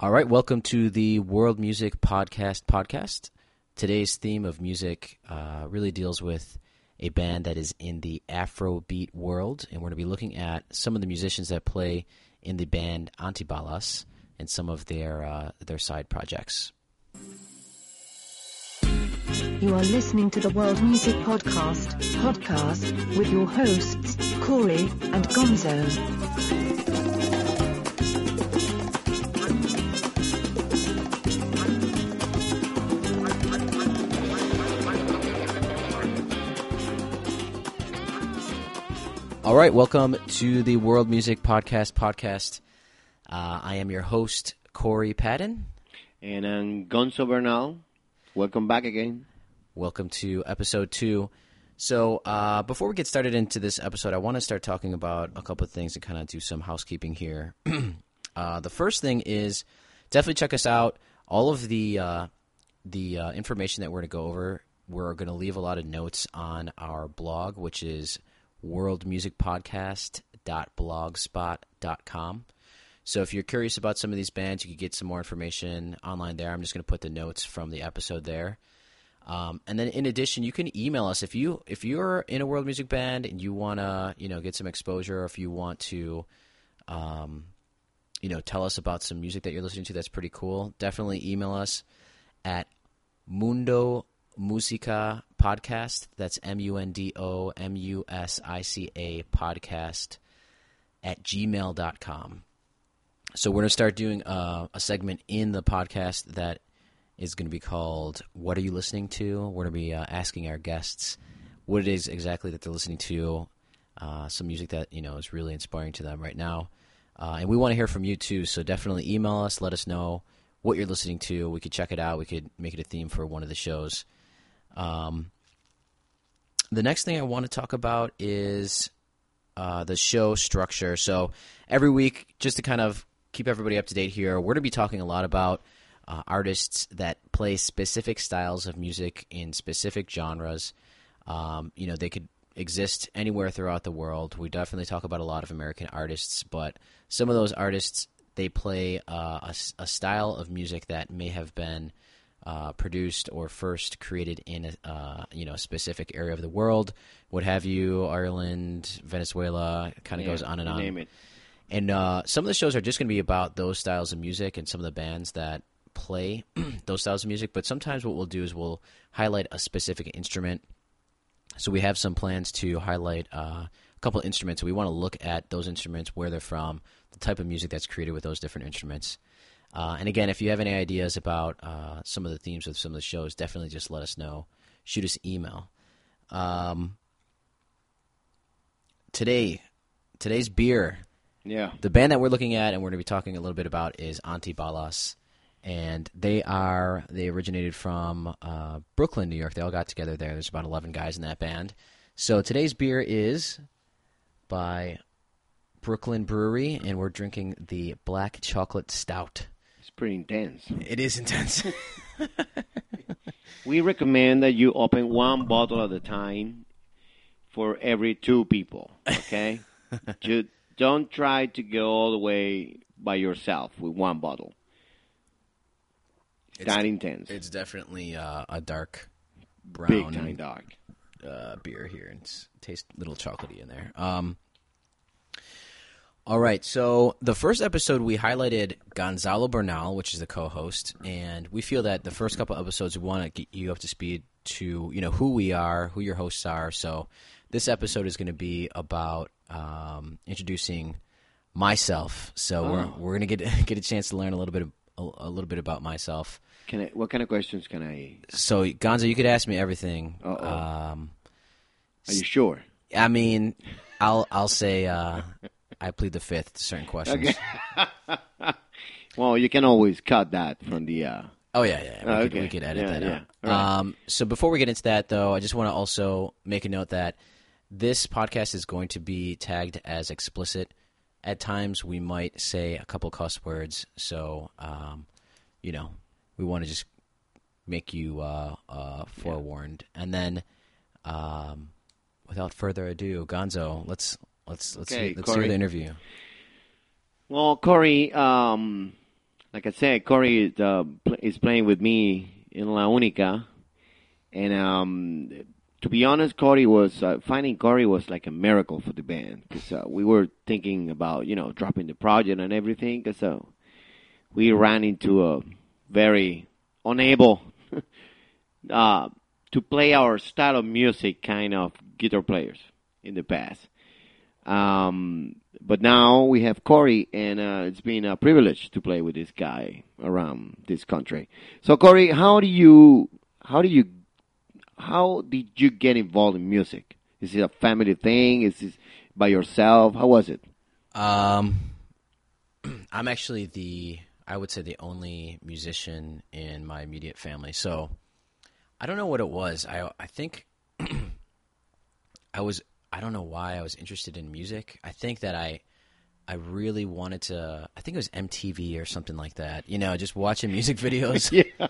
All right, welcome to the World Music Podcast podcast. Today's theme of music uh, really deals with a band that is in the Afrobeat world, and we're going to be looking at some of the musicians that play in the band Antibalas and some of their uh, their side projects. You are listening to the World Music Podcast, podcast with your hosts, Corey and Gonzo. All right, welcome to the World Music Podcast podcast. Uh, I am your host, Corey Patton. And I'm Gonzo Bernal. Welcome back again. Welcome to episode two. So, uh, before we get started into this episode, I want to start talking about a couple of things and kind of do some housekeeping here. uh, the first thing is definitely check us out. All of the uh, the uh, information that we're going to go over, we're going to leave a lot of notes on our blog, which is worldmusicpodcast.blogspot.com. So if you're curious about some of these bands, you can get some more information online there. I'm just going to put the notes from the episode there. Um, and then in addition, you can email us if you if you're in a world music band and you want to you know get some exposure, or if you want to, um, you know, tell us about some music that you're listening to that's pretty cool. Definitely email us at Mundo Musica Podcast. That's M U N D O M U S I C A podcast at gmail.com. So we're going to start doing a, a segment in the podcast that is going to be called "What Are You Listening to?" We're going to be uh, asking our guests what it is exactly that they're listening to, uh, some music that you know is really inspiring to them right now, uh, and we want to hear from you too. So definitely email us, let us know what you're listening to. We could check it out. We could make it a theme for one of the shows. Um, the next thing I want to talk about is uh, the show structure. So every week, just to kind of keep everybody up to date here, we're going to be talking a lot about uh, artists that play specific styles of music in specific genres. Um, you know, they could exist anywhere throughout the world. We definitely talk about a lot of American artists, but some of those artists they play uh, a, a, style of music that may have been uh, produced or first created in a uh, you know specific area of the world, what have you, Ireland, Venezuela, kind of Yeah, goes on and on. Name it. And uh, some of the shows are just going to be about those styles of music and some of the bands that play those styles of music. But sometimes what we'll do is we'll highlight a specific instrument. So we have some plans to highlight uh, a couple of instruments. We want to look at those instruments, where they're from, the type of music that's created with those different instruments. Uh, and again, if you have any ideas about uh, some of the themes of some of the shows, definitely just let us know. Shoot us email. Um, today, today's beer Yeah. the band that we're looking at and we're going to be talking a little bit about is Antibalas, and they are they originated from uh, Brooklyn, New York. They all got together there. There's about eleven guys in that band. So today's beer is by Brooklyn Brewery, and we're drinking the Black Chocolate Stout. Pretty intense. It is intense. We recommend that you open one bottle at a time for every two people. Okay. you don't try to go all the way by yourself with one bottle. It's, intense. it's definitely uh, a dark Big brown time dark. uh, beer here, and it's, tastes a little chocolatey in there. Um, all right, so the first episode we highlighted Gonzalo Bernal, which is the co-host, and we feel that the first couple episodes we want to get you up to speed to you know who we are, who your hosts are. So this episode is going to be about um, introducing myself. So Oh. we're we're going to get get a chance to learn a little bit a, a little bit about myself. Can I, what kind of questions can I? So Gonzo, you could ask me everything. Uh-oh. Um, Are you sure? I mean, I'll I'll say uh, I plead the fifth to certain questions. Well, you can always cut that from the. Uh, Oh yeah, yeah. We, Oh, could, okay. we could edit Yeah, that yeah. out. Right. Um, so before we get into that, though, I just want to also make a note that this podcast is going to be tagged as explicit. At times, we might say a couple cuss words, so um, you know, we want to just make you uh, uh, forewarned. And then, um, without further ado, Gonzo, let's let's let's Okay, see, let's hear the interview. Well, Corey, um, like I said, Corey is, uh, is playing with me in La Única, and um, to be honest, Corey was uh, finding Corey was like a miracle for the band because uh, we were thinking about you know dropping the project and everything. Because uh, we ran into a very unable uh, to play our style of music kind of guitar players in the past. Um, but now we have Corey, and uh, it's been a privilege to play with this guy around this country. So, Corey, how do you, how do you, how did you get involved in music? Is it a family thing? Is it by yourself? How was it? Um, I'm actually the I would say the only musician in my immediate family. So I don't know what it was. I I think I was I don't know why I was interested in music. I think that I I really wanted to I think it was MTV or something like that. You know, just watching music videos. Yeah.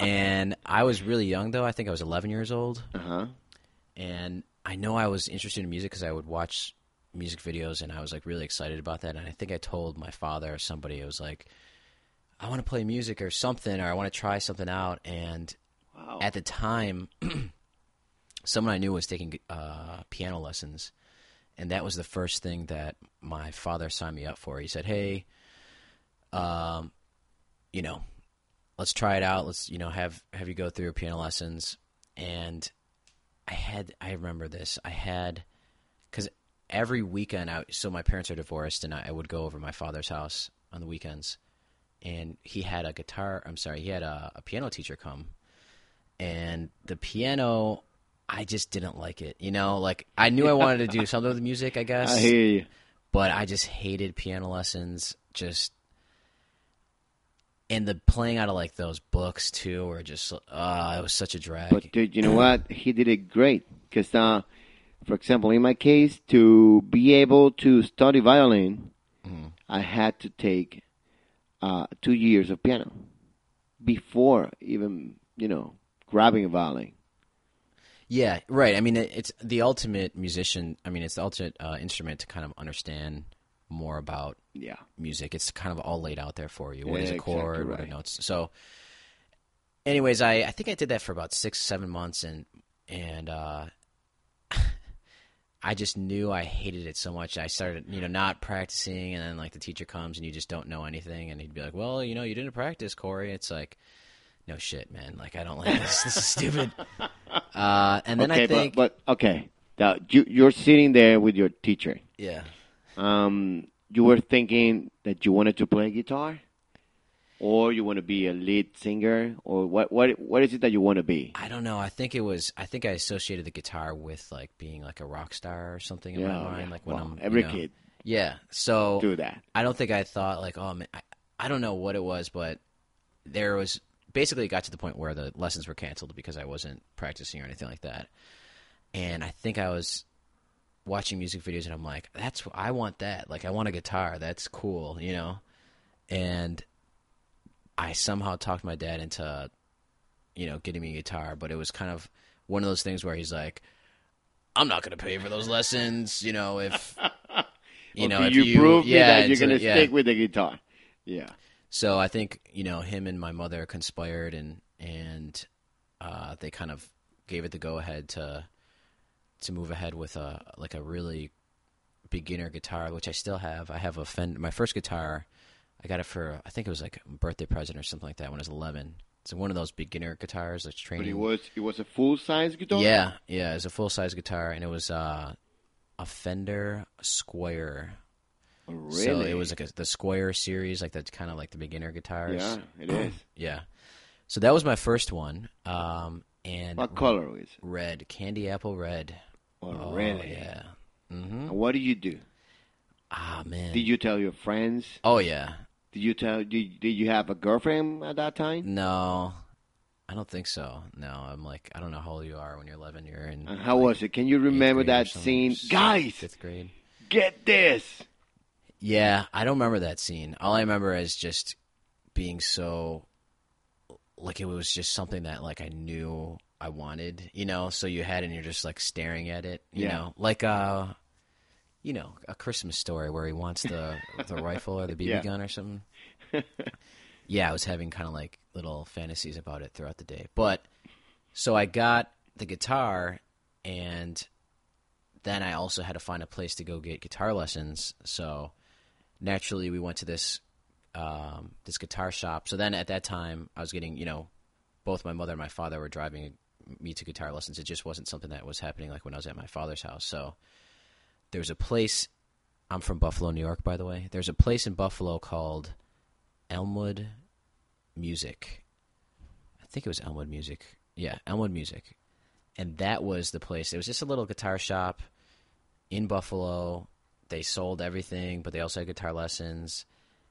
and I was really young though. I think I was 11 years old. Uh huh. and I know I was interested in music because I would watch music videos and I was like really excited about that. And I think I told my father or somebody, I was like, I want to play music or something, or I want to try something out. And Wow. at the time, someone I knew was taking uh, piano lessons, and that was the first thing that my father signed me up for. He said, "Hey, um, you know, let's try it out. Let's you know have have you go through piano lessons." And I had I remember this. I had because every weekend, I, so my parents are divorced, and I, I would go over my father's house on the weekends, and he had a guitar. I'm sorry, he had a, a piano teacher come, and the piano. I just didn't like it, you know. Like I knew I wanted to do something with music, I guess, I hear you. but I just hated piano lessons. Just and the playing out of like those books too, were just uh, it was such a drag. But dude, you know what? He did it great. Because, uh, for example, in my case, to be able to study violin, Mhm. I had to take uh, two years of piano before even, you know, grabbing a violin. Yeah, right. I mean, it, it's the ultimate musician. I mean, it's the ultimate uh, instrument to kind of understand more about Yeah. music. It's kind of all laid out there for you. What is Yeah, a chord? exactly What are notes? So, anyways, I, I think I did that for about six, seven months, and and uh, I just knew I hated it so much. I started, you know, not practicing, and then like the teacher comes and you just don't know anything, and he'd be like, "Well, you know, you didn't practice, Corey." It's like, no shit, man. Like I don't like this. this is stupid. Uh, and then okay, I think, but, but okay, now, you, you're sitting there with your teacher. yeah. Um, you were thinking that you wanted to play guitar, or you want to be a lead singer, or what? What? What is it that you want to be? I don't know. I think it was. I think I associated the guitar with like being like a rock star or something in Yeah, my mind. yeah. Like when Well, I'm every you know- kid Yeah. So do that. I don't think I thought like, oh man, I, I don't know what it was, but there was basically it got to the point where the lessons were canceled because I wasn't practicing or anything like that. And I think I was watching music videos and I'm like, that's I want that. Like I want a guitar. That's cool, you know. And I somehow talked my dad into you know getting me a guitar, but it was kind of one of those things where he's like, I'm not going to pay for those lessons, you know, if you know, okay, if you, you prove yeah, me that you're gonna yeah. stick with the guitar. Yeah. So I think you know him and my mother conspired, and and uh, they kind of gave it the go ahead to to move ahead with a like a really beginner guitar, which I still have. I have a Fender. My first guitar, I got it for I think it was like a birthday present or something like that when I was eleven. It's one of those beginner guitars that's training. But it was it was a full size guitar. Yeah, yeah, it was a full size guitar, and it was uh, a Fender Squier. Really. So it was like a, the Squier series, like that's kind of like the beginner guitars. Yeah, it is. Yeah. So that was my first one. Um, and What color is it? red, candy apple red. Oh, Oh, really? yeah. hmm what did you do? Ah, man. Did you tell your friends? Oh, yeah. Did you tell? Did, did you have a girlfriend at that time? No, I don't think so. No, I'm like, I don't know how old you are when you're 11. You're in. And how like, was it? Can you remember that scene? Guys, Fifth grade. get this. Yeah, I don't remember that scene. All I remember is just being so like it was just something that like I knew I wanted, you know, so you had and you're just like staring at it, you Yeah. know. Like uh you know, a Christmas story where he wants the the rifle or the BB Yeah. gun or something. yeah, I was having kind of like little fantasies about it throughout the day. But so I got the guitar, and then I also had to find a place to go get guitar lessons. So naturally, we went to this um, this guitar shop. So then at that time, I was getting you know, both my mother and my father were driving me to guitar lessons. It just wasn't something that was happening like when I was at my father's house. So there's a place. I'm from Buffalo, New York, by the way. There's a place in Buffalo called Elmwood Music. I think it was Elmwood Music. Yeah, Elmwood Music. And that was the place. It was just a little guitar shop in Buffalo. They sold everything, but they also had guitar lessons.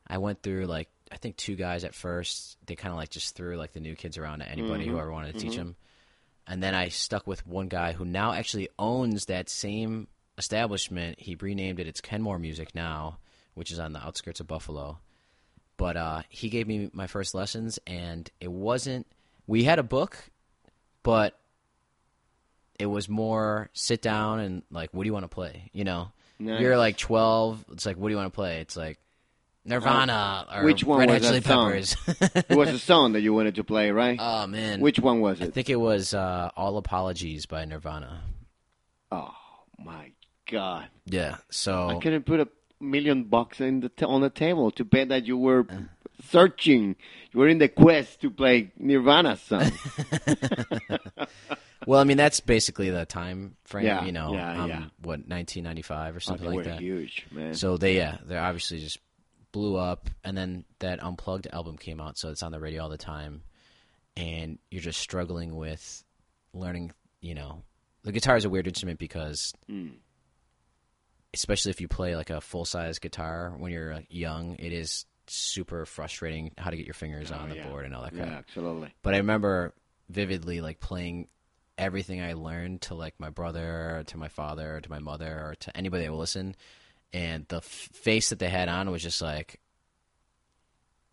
I went through like I think two guys at first. They kind of like just threw like the new kids around to anybody who ever wanted to teach them. And then I stuck with one guy who now actually owns that same establishment. He renamed it. It's Kenmore Music now, which is on the outskirts of Buffalo. But uh, he gave me my first lessons, and it wasn't. We had a book, but it was more sit down and like, what do you want to play? You know, Nice. you're like 12. It's like, what do you want to play? It's like Nirvana or Uh, which one Red was Hot Chili? Peppers. it was a song that you wanted to play, right? oh man, Which one was it? I think it was uh, All Apologies by Nirvana. Oh my God! Yeah. So I couldn't put a million bucks in the t- on the table to bet that you were Uh. Searching. You were in the quest to play Nirvana song. well, I mean that's basically the time frame. Yeah, you know, yeah, um, yeah. what 1995 or oh, something they like that. huge, man. So they yeah, they obviously just blew up, and then that unplugged album came out, so it's on the radio all the time, and you're just struggling with learning. You know, the guitar is a weird instrument because, Hmm. especially if you play like a full size guitar when you're young, it is super frustrating how to get your fingers on the Oh, yeah. board and all that yeah, crap. absolutely. But I remember vividly like playing everything I learned to like my brother, or to my father, or to my mother, or to anybody that would listen, and the f- face that they had on was just like,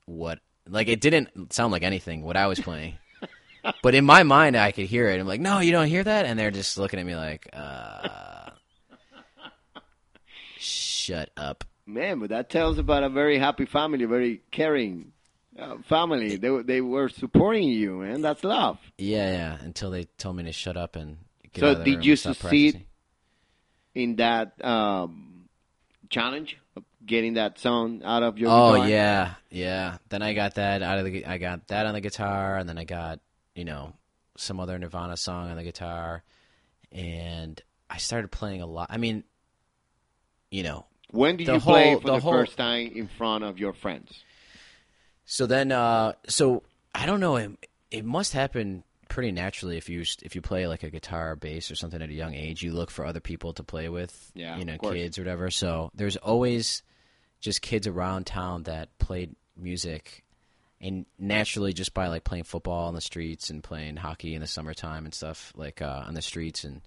what? Like it didn't sound like anything what I was playing. but in my mind, I could hear it. I'm like, no, you don't hear that, and they're just looking at me like, uh, shut up. Man, but that tells about a very happy family, very caring uh, family. They were- they were supporting you, man. That's love. Yeah, yeah. Until they told me to shut up and get So out of did you succeed? In that um, challenge of getting that song out of your Oh guitar? yeah, yeah. Then I got that out of the. I got that on the guitar, and then I got you know some other Nirvana song on the guitar, and I started playing a lot. I mean, you know, When did The you play for the the, whole- first time in front of your friends? so then, uh, so I don't know. It, it must happen pretty naturally if you if you play like a guitar or bass or something at a young age. You look for other people to play with, Yeah, you know, kids or whatever. So there's always just kids around town that played music and naturally just by like playing football on the streets and playing hockey in the summertime and stuff like uh, on the streets and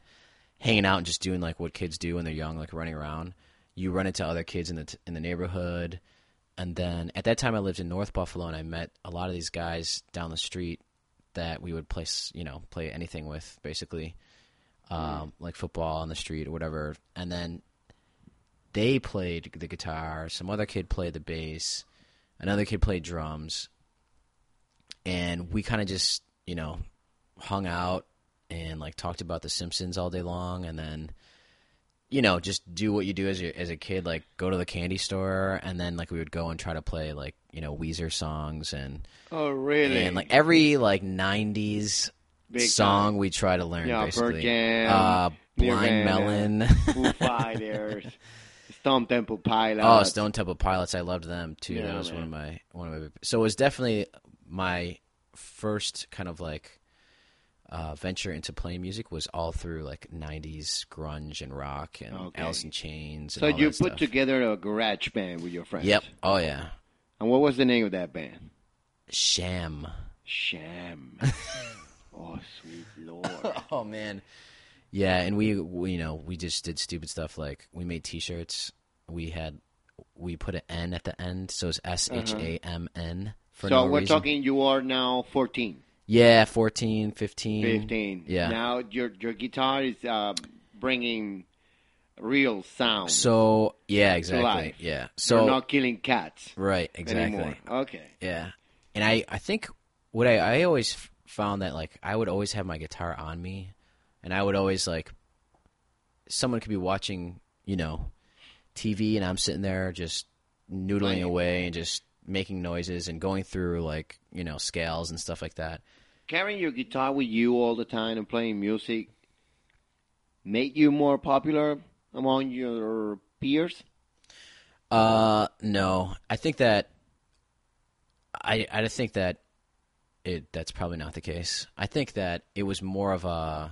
hanging out and just doing like what kids do when they're young like running around you run into other kids in the t- in the neighborhood. And then at that time I lived in North Buffalo and I met a lot of these guys down the street that we would play s- you know play anything with basically um, like football on the street or whatever. And then they played the guitar some other kid played the bass another kid played drums. And we kind of just you know hung out and like talked about the simpsons all day long. And then you know just do what you do as a, as a kid like go to the candy store and then like we would go and try to play like you know weezer songs and Oh, really? and like every like 90s Big song time. we try to learn Yeah, basically Jam, uh blind melon Foo Fighters, Stone Temple Pilots. Oh, Stone Temple Pilots! I loved them too. Yeah, that was one of my one of my. So it was definitely my first kind of like uh, venture into playing music was all through like '90s grunge and rock and Okay. Alice in Chains. And So you put stuff. together a garage band with your friends. Yep. Oh yeah. And what was the name of that band? Sham. Sham. oh, sweet lord. Oh man. Yeah, and we, we you know we just did stupid stuff like we made T-shirts. We had we put an N at the end, so it's S H A M N for so no we're reason. talking. You are now 14, Yeah, 14, 15. 15. Yeah. Now your your guitar is uh, bringing real sound. So yeah, exactly. Yeah. So So not killing cats right, exactly. anymore. Okay. Yeah, and I I think what I I always found that like I would always have my guitar on me, and I would always like someone could be watching you know TV and I'm sitting there just noodling away and just making noises and going through like you know scales and stuff like that. Carrying your guitar with you all the time and playing music made you more popular among your peers. Uh, no, I think that I I think that it that's probably not the case. I think that it was more of a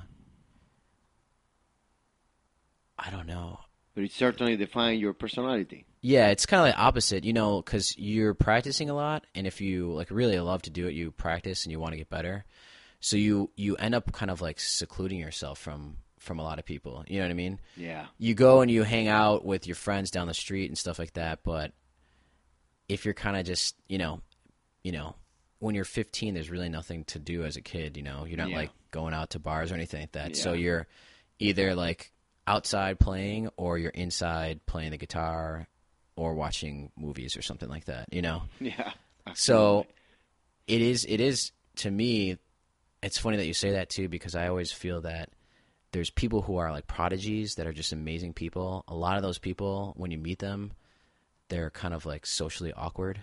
I don't know. But it certainly defined your personality. Yeah, it's kind of like opposite, you know, because you're practicing a lot, and if you like really love to do it, you practice and you want to get better. So you you end up kind of like secluding yourself from from a lot of people. You know what I mean? Yeah. you go and you hang out with your friends down the street and stuff like that but if you're kind of just you know you know when you're 15 there's really nothing to do as a kid you know you're not Yeah. like going out to bars or anything like that so you're either like outside playing or you're inside playing the guitar or watching movies or something like that you know Yeah. so it is it is to me it's funny that you say that too because I always feel that there's people who are like prodigies that are just amazing people. A lot of those people when you meet them, they're kind of like socially awkward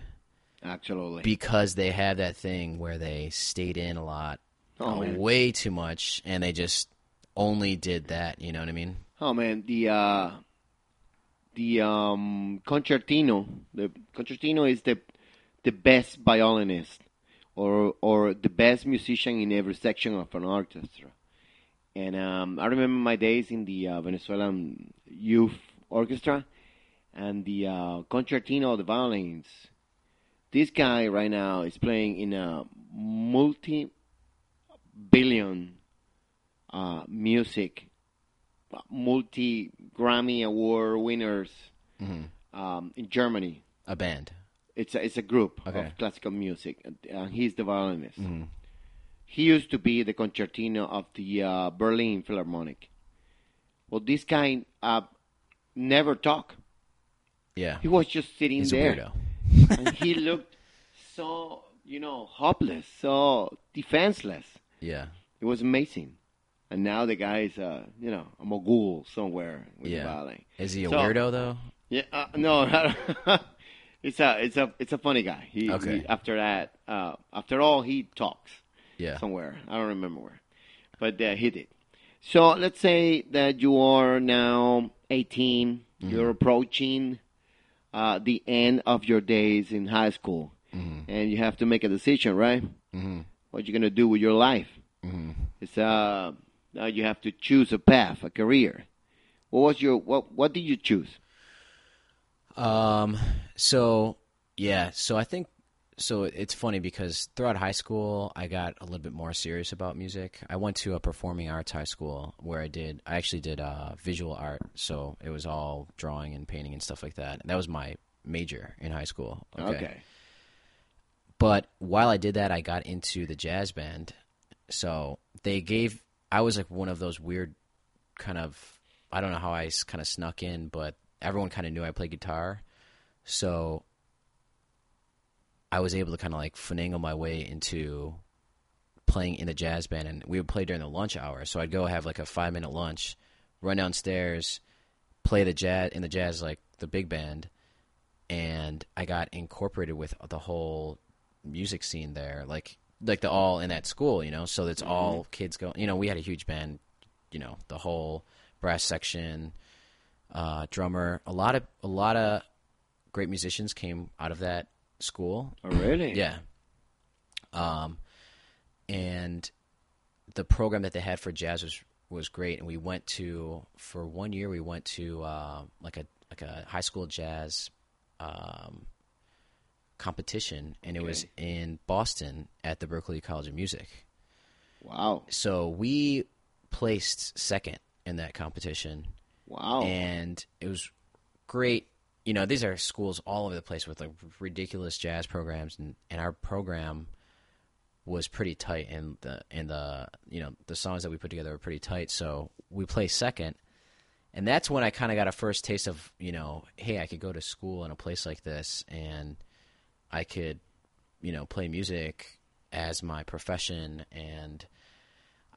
Absolutely. because they have that thing where they stayed in a lot, Oh, uh, way too much and they just only did that, you know what I mean? Oh man, the uh, the um, concertino. The concertino is the the best violinist, or or the best musician in every section of an orchestra. And um, I remember my days in the uh, Venezuelan youth orchestra, and the uh, concertino, the violins. This guy right now is playing in a multi-billion uh, music multi Grammy Award winners um, in Germany. A band. It's a, it's a group Okay. of classical music. and he's the violinist. He used to be the concertino of the uh, Berlin Philharmonic. Well, this guy uh, never talked. Yeah. He was just sitting He's there, and he looked so you know hopeless, so defenseless. Yeah. It was amazing. And now the guy is, uh, you know, a mogul somewhere with Yeah. violin. Is he a So- weirdo though? Yeah, uh, no, it's a, it's a, it's a funny guy. He, Okay. he- after that, uh, after all, he talks Yeah. somewhere. I don't remember where, but uh, he did. So let's say that you are now 18. Mm-hmm. You're approaching uh, the end of your days in high school, Mm-hmm. and you have to make a decision, right? Mhm. What you're gonna do with your life? Mhm. It's uh, now you have to choose a path, a career. What was your what? What did you choose? Um. So yeah. So I think so. It's funny because throughout high school, I got a little bit more serious about music. I went to a performing arts high school where I did. I actually did uh, visual art. So it was all drawing and painting and stuff like that. And That was my major in high school. Okay. But while I did that, I got into the jazz band. So they gave. I was like one of those weird kind of. I don't know how I kind of snuck in, but everyone kind of knew I played guitar. So I was able to kind of like finagle my way into playing in the jazz band, and we would play during the lunch hour. So I'd go have like a five minute lunch, run downstairs, play the jazz in the jazz like the big band, and I got incorporated with the whole music scene there, like like the all in that school, you know. So it's all kids go. You know, we had a huge band, you know, the whole brass section, uh, drummer, a lot of a lot of great musicians came out of that school. Oh, really? Yeah. Um, and the program that they had for jazz was was great, and we went to for one year we went to uh, like a like a high school jazz um, competition, and it was in Boston at the Berklee College of Music. Wow. So we placed second in that competition Wow. and it was great. You know, these are schools all over the place with like ridiculous jazz programs, and, and our program was pretty tight, and the and the you know the songs that we put together were pretty tight. So we placed second, and that's when I kind of got a first taste of you know, hey, I could go to school in a place like this, and I could, you know, play music as my profession. And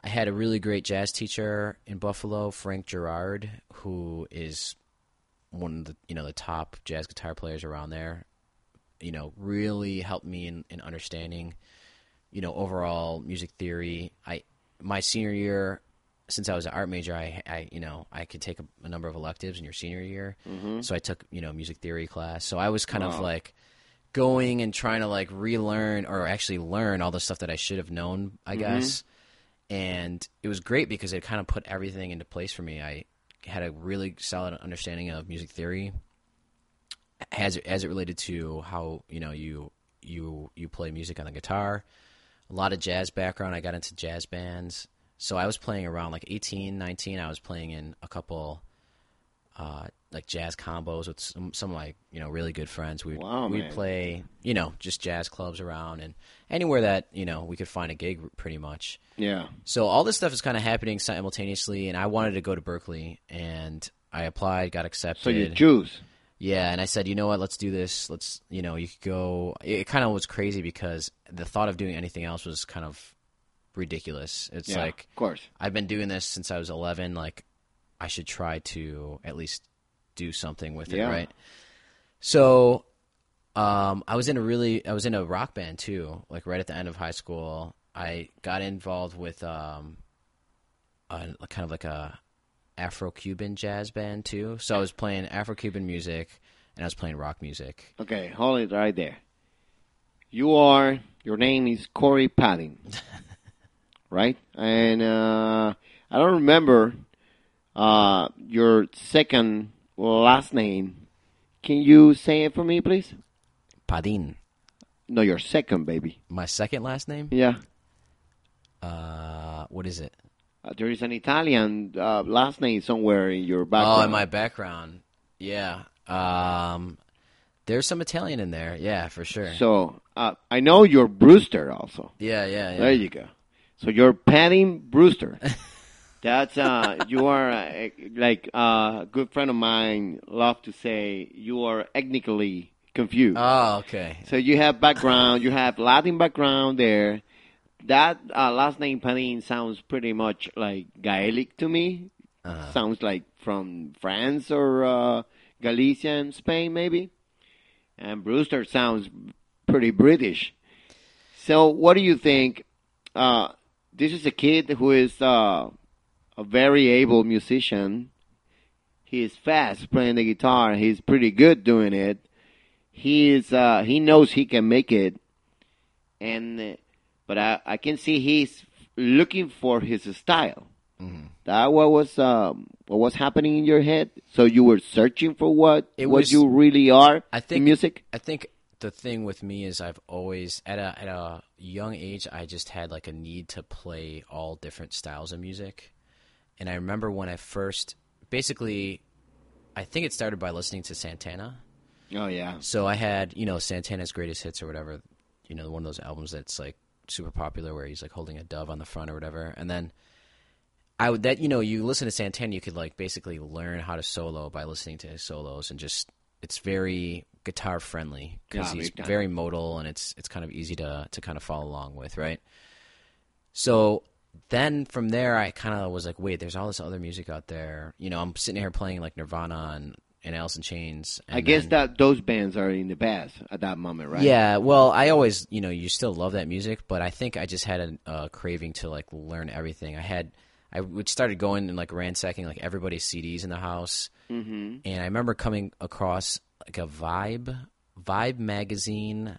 I had a really great jazz teacher in Buffalo, Frank Gerard, who is one of the you know the top jazz guitar players around there. You know, really helped me in, in understanding, you know, overall music theory. I my senior year, since I was an art major, I, I you know I could take a, a number of electives in your senior year. Mm-hmm. So I took you know music theory class. So I was kind of Wow. like going and trying to like relearn or actually learn all the stuff that I should have known, I guess. And it was great because it kind of put everything into place for me. I had a really solid understanding of music theory as as it related to how you know you you you play music on the guitar. A lot of jazz background. I got into jazz bands, so I was playing around like 18, 19. I was playing in a couple uh, like jazz combos with some, some of my you know really good friends. We'd Wow, we'd play you know just jazz clubs around and anywhere that you know we could find a gig pretty much. Yeah. So all this stuff is kind of happening simultaneously, and I wanted to go to Berklee, and I applied, got accepted. So you choose. Yeah, and I said, you know what, let's do this. Let's, you know, you could go. It kind of was crazy because the thought of doing anything else was kind of ridiculous. It's Yeah, like of course. I've been doing this since I was 11. Like, I should try to at least do something with it, Yeah. right? So, um, I was in a really, I was in a rock band too. Like right at the end of high school, I got involved with um, a, a kind of like a Afro-Cuban jazz band too. So I was playing Afro-Cuban music and I was playing rock music. Okay, hold it right there. You are your name is Corey Padding, right? And uh, I don't remember uh, your second last name. Can you say it for me, please? Padin, No, your second, baby. my second last name. Yeah. Uh, what is it? Uh, there is an Italian uh, last name somewhere in your background. Oh, in my background. Yeah. Um, there's some Italian in there. Yeah, for sure. So uh, I know you're Brewster also. yeah, yeah, yeah. There you go. So you're Patty Brewster. That's uh, you are uh, like uh, a good friend of mine. Love to say you are ethnically confused. Oh, okay. so you have background, you have Latin background there. That uh, last name Panin sounds pretty much like Gaelic to me. Uh-huh. Sounds like from France or uh, Galicia in Spain, maybe. And Brewster sounds pretty British. So, what do you think? Uh, this is a kid who is uh, a very able musician. He is fast playing the guitar. He's pretty good doing it. He is. Uh, he knows he can make it, and uh, but I, I can see he's looking for his style. That what was um, what was happening in your head? So you were searching for what It what was- you really are I in think music. I think the thing with me is I've always at a at a young age I just had like a need to play all different styles of music. And I remember when I first basically I think it started by listening to Santana. Oh yeah, So I had, you know, Santana's greatest hits or whatever, you know, one of those albums that's like super popular where he's like holding a dove on the front or whatever. And then I would that you know, you listen to Santana, you could like basically learn how to solo by listening to his solos and just it's very guitar friendly because Yeah, he's very modal and it's it's kind of easy to to kind of follow along with, right? So then from there, I kind of was like, wait, there's all this other music out there. You know, I'm sitting here playing like Nirvana and, and Alice in Chains. And I guess then- that those bands are in the past at that moment, right? yeah, well, I always, you know, you still love that music, but I think I just had a, a craving to like learn everything. I had, I would started going and like ransacking like everybody's CDs in the house, mm-hmm. and I remember coming across like a Vibe, Vibe magazine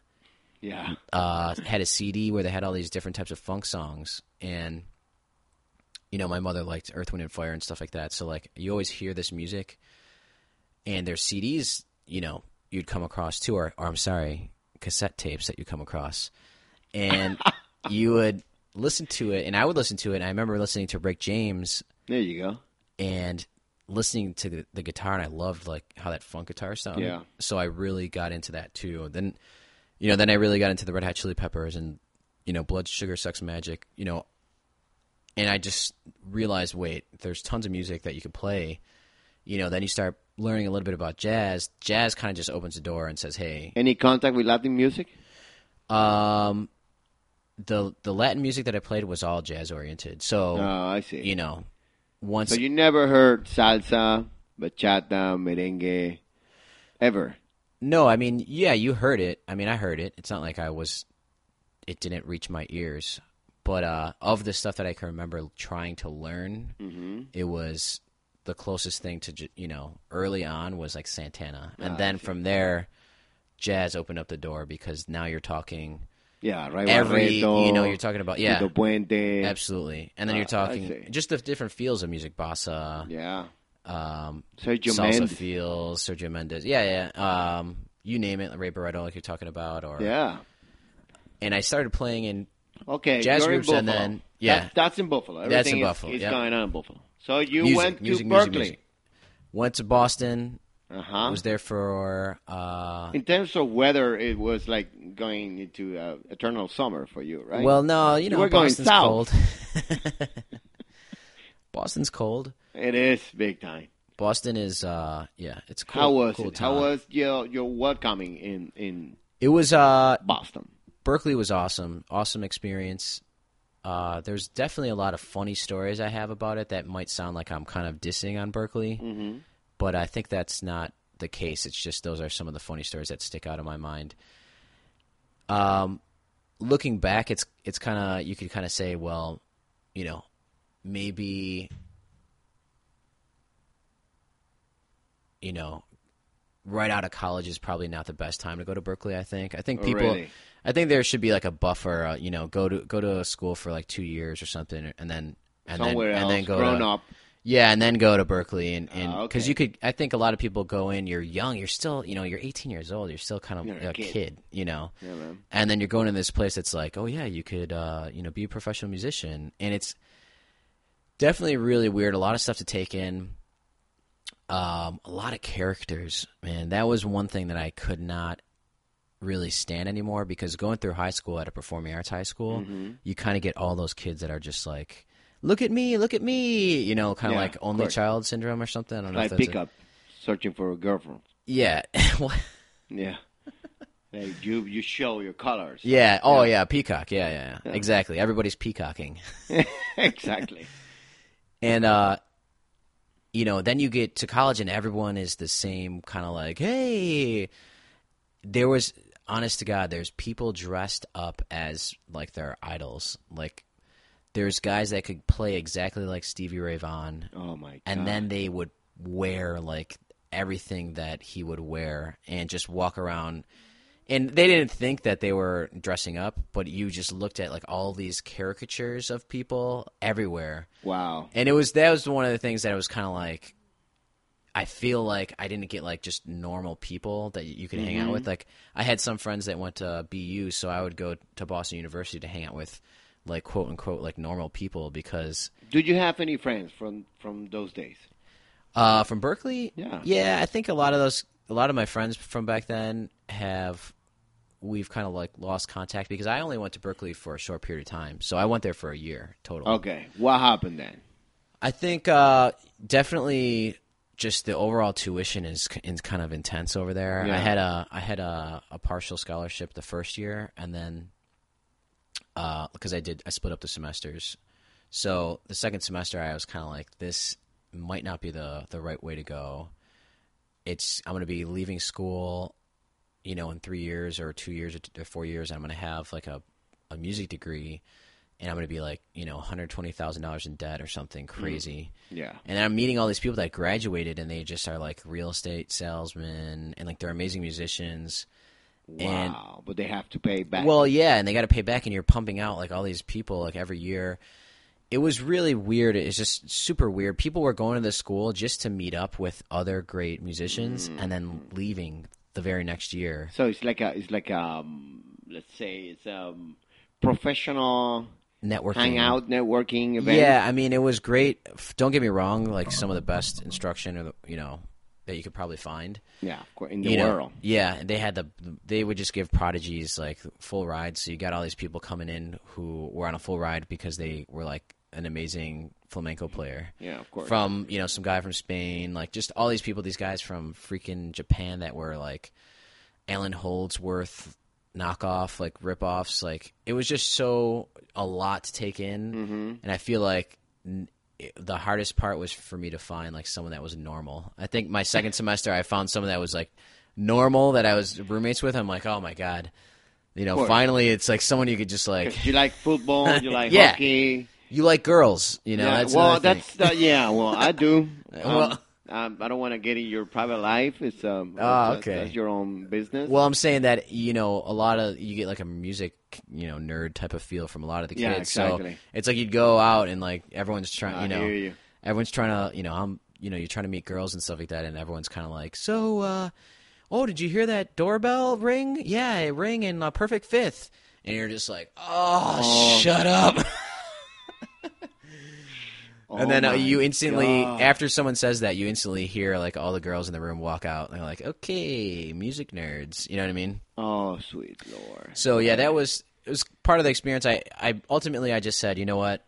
yeah. uh, had a CD where they had all these different types of funk songs, and you know, my mother liked Earth, Wind, and Fire and stuff like that. So like, you always hear this music, and there's CDs, you know, you'd come across too, or, or I'm sorry, cassette tapes that you come across, and you would listen to it, and I would listen to it. And I remember listening to Rick James There you go. and listening to the, the guitar, and I loved like how that funk guitar sounded. Yeah. So I really got into that too. Then, you know, then I really got into the Red Hot Chili Peppers and you know, Blood Sugar Sex Magik. You know, and I just realized, wait, there's tons of music that you could play, you know, then you start learning a little bit about jazz. Jazz kind of just opens the door and says, "Hey, Any contact with Latin music? um, the the Latin music that I played was all jazz oriented. So Oh, I see. you know, once so you never heard salsa, bachata, merengue, ever? No, I mean, yeah, you heard it. I mean, I heard it. It's not like I was, it didn't reach my ears. But uh, of the stuff that I can remember trying to learn, Mm-hmm. it was the closest thing to you know early on was like Santana, and Ah, then from there, jazz opened up the door because now you're talking Yeah, right. every Barretto, you know you're talking about yeah Tito Puente. absolutely, and then Ah, you're talking just the different feels of music, bossa, Yeah. Um, Sergio salsa Mendes. feels, Sergio Mendes, yeah, yeah, um, you name it, Ray Barretto, like you're talking about, or Yeah. and I started playing in Okay. Jazz in groups and then- yeah. That- that's in Buffalo. That's in is, Buffalo, is yep. going on in Buffalo. So you music, went to music, Berklee. music. Went to Boston. Uh huh. Was there for uh, In terms of weather, it was like going into uh, eternal summer for you, right? Well, no, you know, Boston's cold. Boston's cold. It is big time. Boston is, uh, yeah, it's cool. How was cool it? How was your your welcoming in in it? Was uh, Boston? Berklee was awesome, awesome experience. Uh, there's definitely a lot of funny stories I have about it that might sound like I'm kind of dissing on Berklee, Mm-hmm. but I think that's not the case. It's just those are some of the funny stories that stick out in my mind. Um, looking back, it's it's kind of you could kind of say, well, you know, maybe you know, right out of college is probably not the best time to go to Berklee. I think. I think Oh, people. I think there should be like a buffer. Uh, you know, go to go to a school for like two years or something, and then and Somewhere then else, and then go grown to, up. yeah, and then go to Berklee, and and Ah, because okay. you could, I think a lot of people go in. You're young. You're still, you know, you're 18 years old. You're still kind of You're a a kid. kid. you know. Yeah, man. And then you're going to this place that's like, oh yeah, you could, uh, you know, be a professional musician, and it's definitely really weird. A lot of stuff to take in. Um, a lot of characters, man. That was one thing that I could not really stand anymore because going through high school at a performing arts high school, Mm-hmm. you kind of get all those kids that are just like, "Look at me, look at me," you know, kind of Yeah, like of only course. child syndrome or something. I don't know. Like if that's a- pickup, searching for a girlfriend. yeah, Yeah. like you you show your colors. yeah. Oh yeah, peacock. Yeah, yeah, yeah. Exactly. Everybody's peacocking. exactly. And uh you know, then you get to college and everyone is the same kind of like, "Hey, there was honest to god, there's people dressed up as like their idols. Like there's guys that could play exactly like Stevie Ray Vaughan Oh my god. and then they would wear like everything that he would wear and just walk around and they didn't think that they were dressing up but you just looked at like all these caricatures of people everywhere wow. and it was that was one of the things that I was kind of like I feel like I didn't get like just normal people that you could hang out with. Like I had some friends that went to BU, so I would go to Boston University to hang out with like quote unquote like normal people because Did you have any friends from from those days? uh, from Berklee, Yeah. yeah, I think a lot of those, a lot of my friends from back then have we've kind of like lost contact because I only went to Berklee for a short period of time, so I went there for a year total. Okay. What happened then? I think uh, definitely just the overall tuition is, is kind of intense over there. Yeah. I had a I had a, a partial scholarship the first year, and then because I did I split up the semesters, so the second semester I was kind of like this might not be the the right way to go. It's I'm going to be leaving school, you know, in three years or two years or, four years. I'm going to have like a a music degree, and I'm going to be like you know 120 thousand dollars in debt or something mm. crazy. Yeah. And I'm meeting all these people that graduated and they just are like real estate salesmen and like they're amazing musicians. And- Wow. but they have to pay back. Well, yeah, and they got to pay back, and you're pumping out like all these people like every year. It was really weird. It's just super weird. People were going to the school just to meet up with other great musicians, mm. and then leaving the very next year. so it's like a it's like um let's say it's um professional Networking, hangout networking event. Yeah, I mean, it was great. Don't get me wrong; like some of the best instruction, or the, you know, that you could probably find. Yeah, in the you know, world. Yeah, and they had the they would just give prodigies like full rides. So you got all these people coming in who were on a full ride because they were like an amazing flamenco player. Yeah, of course. From you know some guy from Spain, like just all these people, these guys from freaking Japan that were like Allan Holdsworth knockoff, like ripoffs. Like it was just so a lot to take in, Mm-hmm. and I feel like n- the hardest part was for me to find like someone that was normal. I think my second semester, I found someone that was like normal that I was roommates with. I'm like, oh my god, you know, finally it's like someone you could just like you like football, you like Yeah. hockey. You like girls, you know. yeah, that's well, that's uh, yeah. Well, I do. Um, Well- um, I don't want to get in your private life. It's um. That's, okay. That's your own business. Well, I'm saying that you know a lot of you get like a music you know nerd type of feel from a lot of the kids. Yeah, exactly. So it's like you'd go out and like everyone's trying, you know, you. everyone's trying to, you know, I'm, you know, you're trying to meet girls and stuff like that, and everyone's kind of like, so, uh, oh, did you hear that doorbell ring? Yeah, it rang in uh, perfect fifth, and you're just like, oh, Oh. shut up. and Oh then uh, you instantly, God. after someone says that, you instantly hear like all the girls in the room walk out. And they're like, okay, music nerds. You know what I mean? Oh, sweet lord. So yeah, that was it was part of the experience. I, I ultimately I just said, you know what?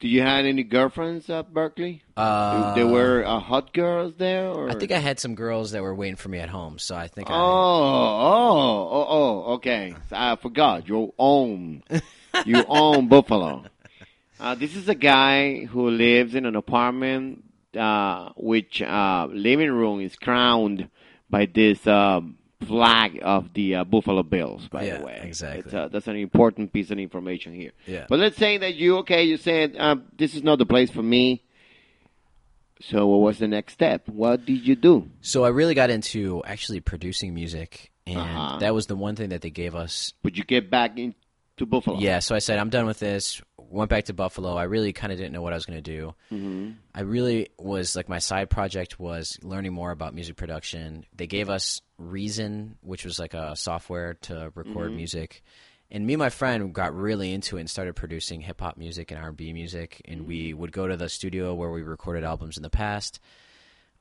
Do you had any girlfriends at Berklee? Uh, there were uh, hot girls there, or I think I had some girls that were waiting for me at home, so I think Oh, I. oh, oh, oh. Okay, I forgot. You own, you own Buffalo. Uh, this is a guy who lives in an apartment, uh, which uh, living room is crowned by this uh, flag of the uh, Buffalo Bills. By Yeah, the way, exactly. It's, uh, that's an important piece of information here. Yeah. But let's say that you okay. You said uh, this is not the place for me. So what was the next step? What did you do? So I really got into actually producing music, and Uh-huh. that was the one thing that they gave us. Would you get back into Buffalo? Yeah, so I said I'm done with this. Went back to Buffalo. I really kind of didn't know what I was going to do. Mm-hmm. I really was like my side project was learning more about music production. They gave us Reason, which was like a software to record music. And me and my friend got really into it and started producing hip hop music and R and B music. And we would go to the studio where we recorded albums in the past,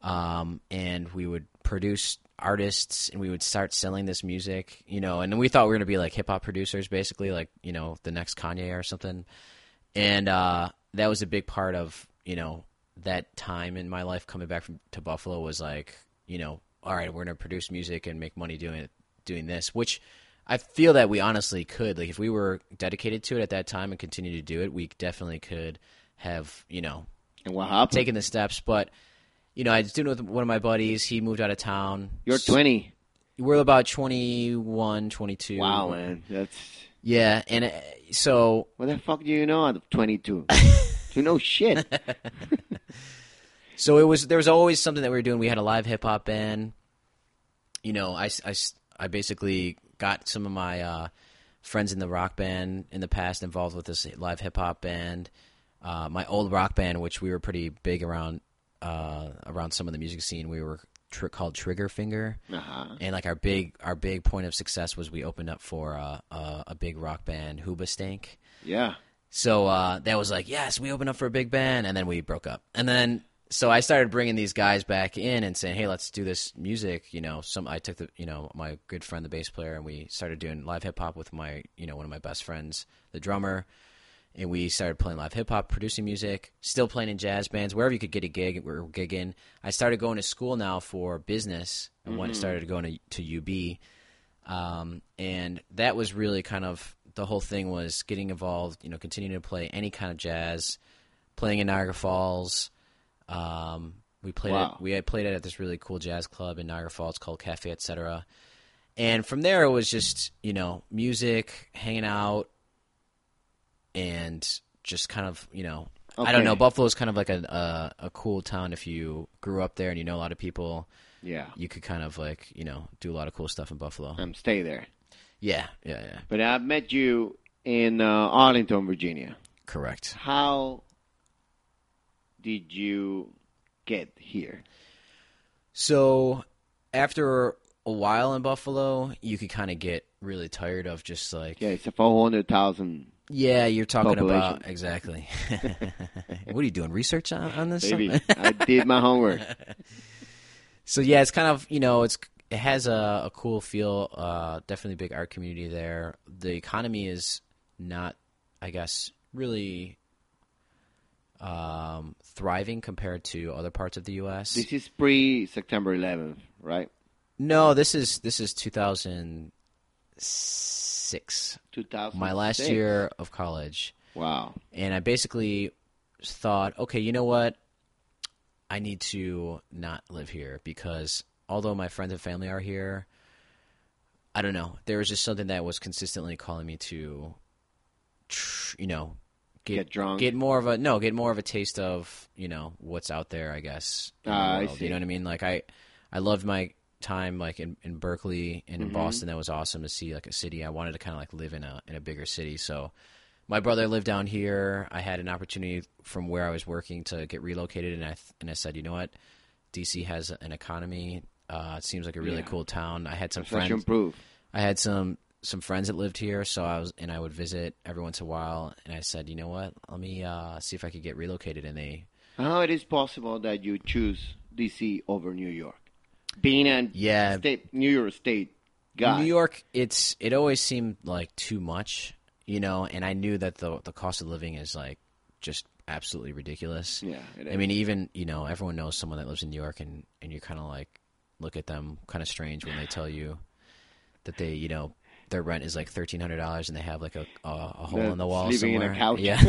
um, and we would produce artists and we would start selling this music. You know, and then we thought we were gonna be like hip hop producers, basically, like you know the next Kanye or something and uh, that was a big part of you know that time in my life coming back from to Buffalo was like you know all right we're gonna produce music and make money doing it doing this which I feel that we honestly could like if we were dedicated to it at that time and continue to do it we definitely could have you know And what happened? taken the steps but you know I was doing it with one of my buddies he moved out of town You're 20. we're about 21 22 Wow, man. That's yeah and uh, so what the fuck do you know out of 22? you know shit. So it was there was always something that we were doing. We had a live hip hop band. You know, I, I, I basically got some of my uh, friends in the rock band in the past involved with this live hip hop band. Uh, my old rock band, which we were pretty big around uh, around some of the music scene, we were tr- called Trigger Finger, Uh-huh. and like our big our big point of success was we opened up for uh, a, a big rock band, Hoobastank. Yeah. So uh, that was like, yes, we opened up for a big band, and then we broke up. And then so I started bringing these guys back in and saying, hey, let's do this music. You know, some I took the you know my good friend, the bass player, and we started doing live hip hop with my you know one of my best friends, the drummer. And we started playing live hip hop, producing music, still playing in jazz bands, wherever you could get a gig, we were gigging. I started going to school now for business. I went started going to, to UB um, and that was really kind of the whole thing was getting involved you know continuing to play any kind of jazz playing in niagara falls um, we played Wow. it we had played it at this really cool jazz club in niagara falls called cafe etc and from there it was just you know music hanging out and just kind of you know i don't Okay. know buffalo's kind of like a, a a cool town if you grew up there and you know a lot of people Yeah. you could kind of like you know do a lot of cool stuff in Buffalo. Um, stay there. Yeah, yeah, yeah. But I met you in uh, Arlington, Virginia. Correct. How did you get here? So after a while in Buffalo, you could kind of get really tired of just like Yeah, it's a 400,000 yeah, you're talking about exactly. what are you doing research on, on this? baby. I did my homework. So yeah, it's kind of you know it's it has a, a cool feel. Uh, definitely big art community there. The economy is not, I guess, really um, thriving compared to other parts of the U.S. This is pre September 11th, right? no, this is this is 2006, 2000. my last year of college, Wow. and I basically thought, okay, you know what? I need to not live here because although my friends and family are here, I don't know. There was just something that was consistently calling me to, you know, Get drunk. get more of a no, get more of a taste of you know what's out there. I guess. Ah, I see. You know what I mean? Like I, I loved my time like in, in Berklee and in Mm-hmm. Boston. That was awesome to see like a city. I wanted to kind of like live in a in a bigger city. So my brother lived down here. I had an opportunity from where I was working to get relocated, and I th- and I said, you know what, DC has an economy. Uh, it seems like a really Yeah. cool town. I had some friends. I had some some friends that lived here, so I was and I would visit every once in a while. And I said, you know what, let me uh, see if I could get relocated. And they, How it is possible that you choose DC over New York? Being a Yeah. state, New York State guy. New York, it's it always seemed like too much, you know. And I knew that the the cost of living is like just absolutely ridiculous. Yeah, it I mean, even you know, everyone knows someone that lives in New York, and and you kind of like look at them kind of strange when they tell you that they, you know. Their rent is like thirteen hundred dollars, and they have like a a, a hole They're in the wall sleeping in a somewhere. couch. Yeah.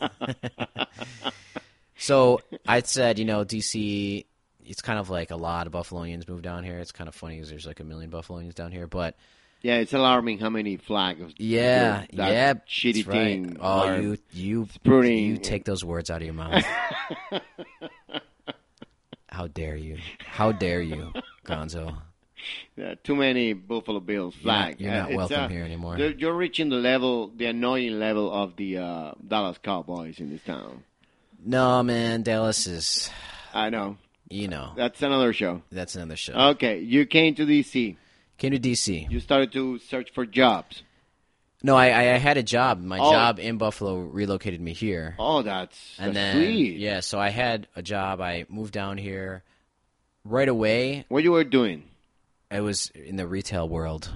so I said, you know, DC. It's kind of like a lot of Buffalonians move down here. It's kind of funny because there's like a million Buffalonians down here, but Yeah, it's alarming how many flags. yeah, yeah, shitty right. thing. Oh, you you you take those words out of your mouth. How dare you? How dare you, Gonzo? uh, too many Buffalo Bills You're not- you're not it's, welcome uh, here anymore. You're reaching the level, the annoying level of the uh, Dallas Cowboys in this town. No, man, Dallas is, I know. You know, That's another show. that's another show. Okay, you came to DC. Came to DC. You started to search for jobs. No, I, I had a job. My Oh. job in Buffalo relocated me here. Oh, that's, and that's then sweet. yeah, so I had a job. I moved down here right away. What you were doing? I was in the retail world,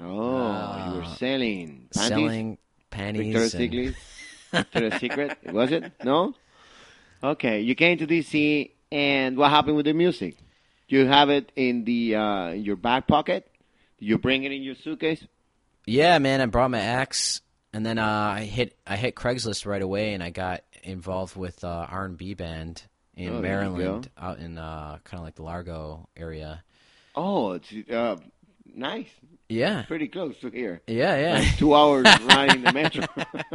Oh, you were selling panties. Uh, selling panties. Victoria's and- Secret. Victoria's Secret. Was it? No. Okay, you came to DC, and what happened with the music? Do you have it in the uh, in your back pocket. Do you bring it in your suitcase. Yeah, man, I brought my axe, and then uh, I hit I hit Craigslist right away, and I got involved with uh, R and B band in Oh, Maryland, out in uh, kind of like the Largo area. Oh, it's uh, nice. Yeah, Pretty close to here. yeah, yeah. Two hours riding the metro.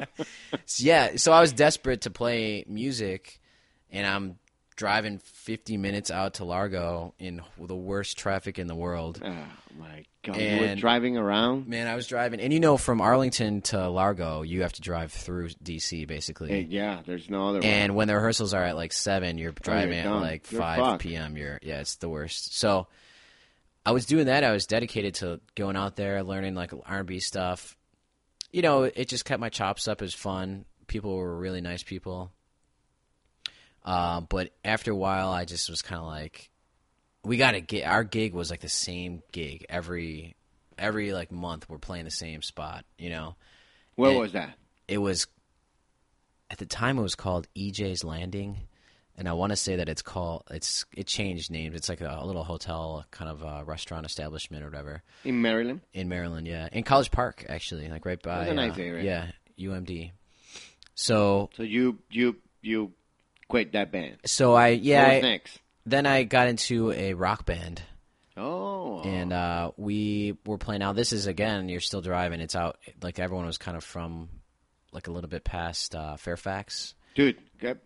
yeah, so I was desperate to play music, and I'm driving 50 minutes out to Largo in the worst traffic in the world. oh my god! you were And- driving around. Man, I was driving, and you know, from Arlington to Largo, you have to drive through DC basically. Hey, yeah, there's no other. and when the rehearsals are at like seven, you're oh, driving at like You're five fucked. p.m. You're yeah, it's the worst. So I was doing that. I was dedicated to going out there, learning like R and B stuff. You know, it just kept my chops up. Was fun. People were really nice people. Uh, but after a while, I just was kind of like, we got to get our gig was like the same gig every every like month. We're playing the same spot. You know, Where and- was that? it was at the time it was called EJ's Landing, and I want to say that it's called it's it changed names. It's like a, a little hotel, kind of a restaurant establishment or whatever In Maryland. in Maryland. Yeah, in College Park actually, like right by. That's a nice uh, area. Yeah, UMD. So So you you you quit that band. so I yeah I, next? then I got into a rock band. Oh, and uh, we were playing out. This is again, you're still driving. It's out like everyone was kind of from like a little bit past uh, Fairfax. dude,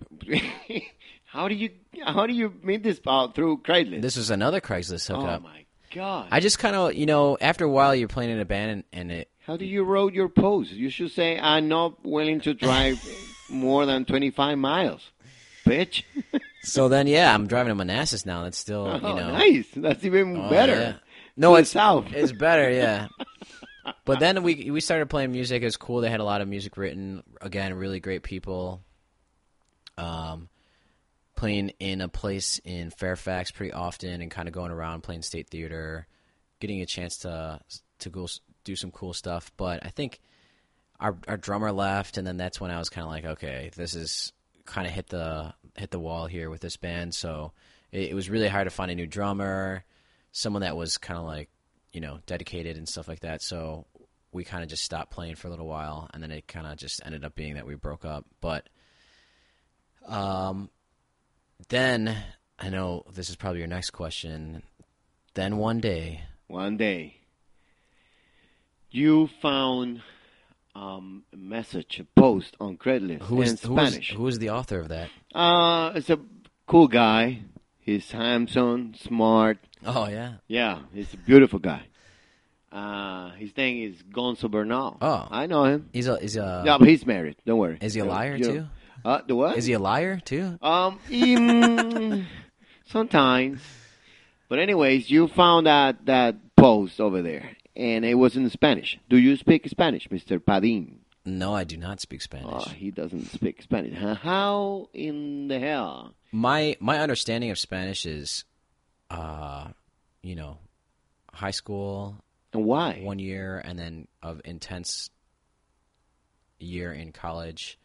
how do you how do you meet this out through Craigslist? This was another Craigslist hookup. oh my god! I just kind of, you know, after a while, you're playing in a band, and, and it. how do you road your post? You should say, "I'm not willing to drive more than 25 miles." Bitch. So then, yeah, I'm driving to Manassas now. That's still, you oh, know, nice. That's even oh, better. yeah. No, it's south. It's better, yeah. but then we we started playing music. It was cool. They had a lot of music written. Again, really great people. Um, playing in a place in Fairfax pretty often, and kind of going around playing state theater, getting a chance to to go do some cool stuff. But I think our our drummer left, and then that's when I was kind of like, okay, this is kind of hit the hit the wall here with this band. So it, it was really hard to find a new drummer, someone that was kind of like you know dedicated and stuff like that. So we kind of just stopped playing for a little while, and then it kind of just ended up being that we broke up. But um, then I know this is probably your next question. Then one day, One day, you found um, message, a post on Craigslist who in is who is Spanish. who is the author of that? Uh, it's a cool guy. He's handsome, smart. Oh yeah. Yeah, he's a beautiful guy. Uh, his name is Gonzo Bernal. Oh. I know him. He's a is a yeah, but he's married. Don't worry. is he a liar you- too? Uh, the what? Is he a liar too? Um, sometimes. But anyways, you found that that post over there, and it was in Spanish. Do you speak Spanish, Mister Padin? No, I do not speak Spanish. Oh, he doesn't speak Spanish. How in the hell? my my understanding of Spanish is, uh, you know, high school And why? one year, and then of intense year in college,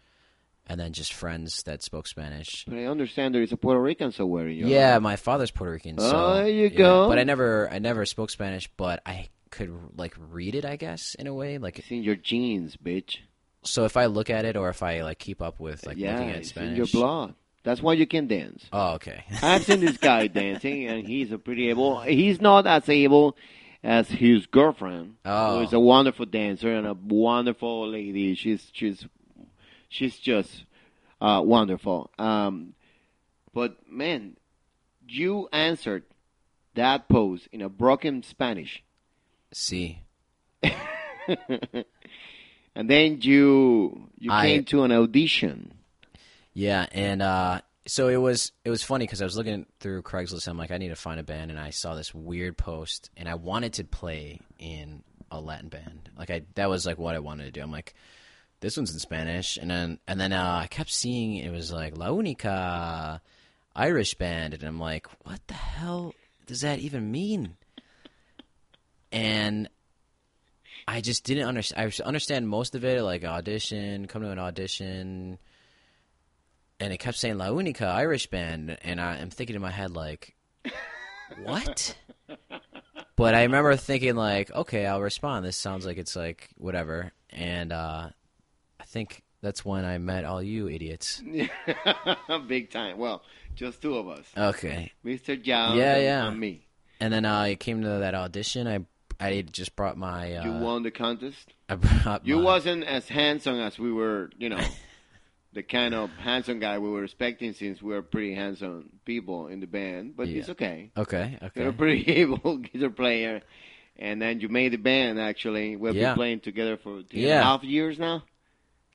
and then just friends that spoke Spanish. But I understand there is a Puerto Rican somewhere in your Yeah, my father's Puerto Rican. So, Oh, there you yeah. go. But I never I never spoke Spanish, but I could like read it, I guess, in a way. Like, It's in your genes, bitch. so if I look at it, or if I like keep up with like yeah, looking at it's Spanish. in your blood. That's why you can dance. Oh, okay. I've seen this guy dancing, and he's a pretty able. He's not as able as his girlfriend, Oh. who is a wonderful dancer and a wonderful lady. She's she's she's just uh, wonderful. Um, but man, you answered that pose in a broken Spanish, See. and then you you I- came to an audition. Yeah, and uh, so it was it was funny because I was looking through Craigslist. I'm like, I need to find a band, and I saw this weird post, and I wanted to play in a Latin band. Like I that was like what I wanted to do. I'm like, this one's in Spanish, and then and then uh, I kept seeing it was like La Única Irish band, and I'm like, what the hell does that even mean? And I just didn't understand. I understand most of it, like audition, come to an audition, and it kept saying La Única Irish band, and I am thinking in my head like, what? but I remember thinking like, okay, I'll respond. This sounds like it's like whatever, and uh, I think that's when I met all you idiots. Big time. Well, just two of us, Okay, Mr. John Yeah, yeah. and me. and then uh, I came to that audition. I I just brought my. Uh, You won the contest. I brought You my- wasn't as handsome as we were, you know, the kind of handsome guy we were expecting since we were pretty handsome people in the band. But it's Yeah. okay. Okay, You're a pretty able guitar player, and then you made the band. Actually, we've Yeah. been playing together for three and a half years now.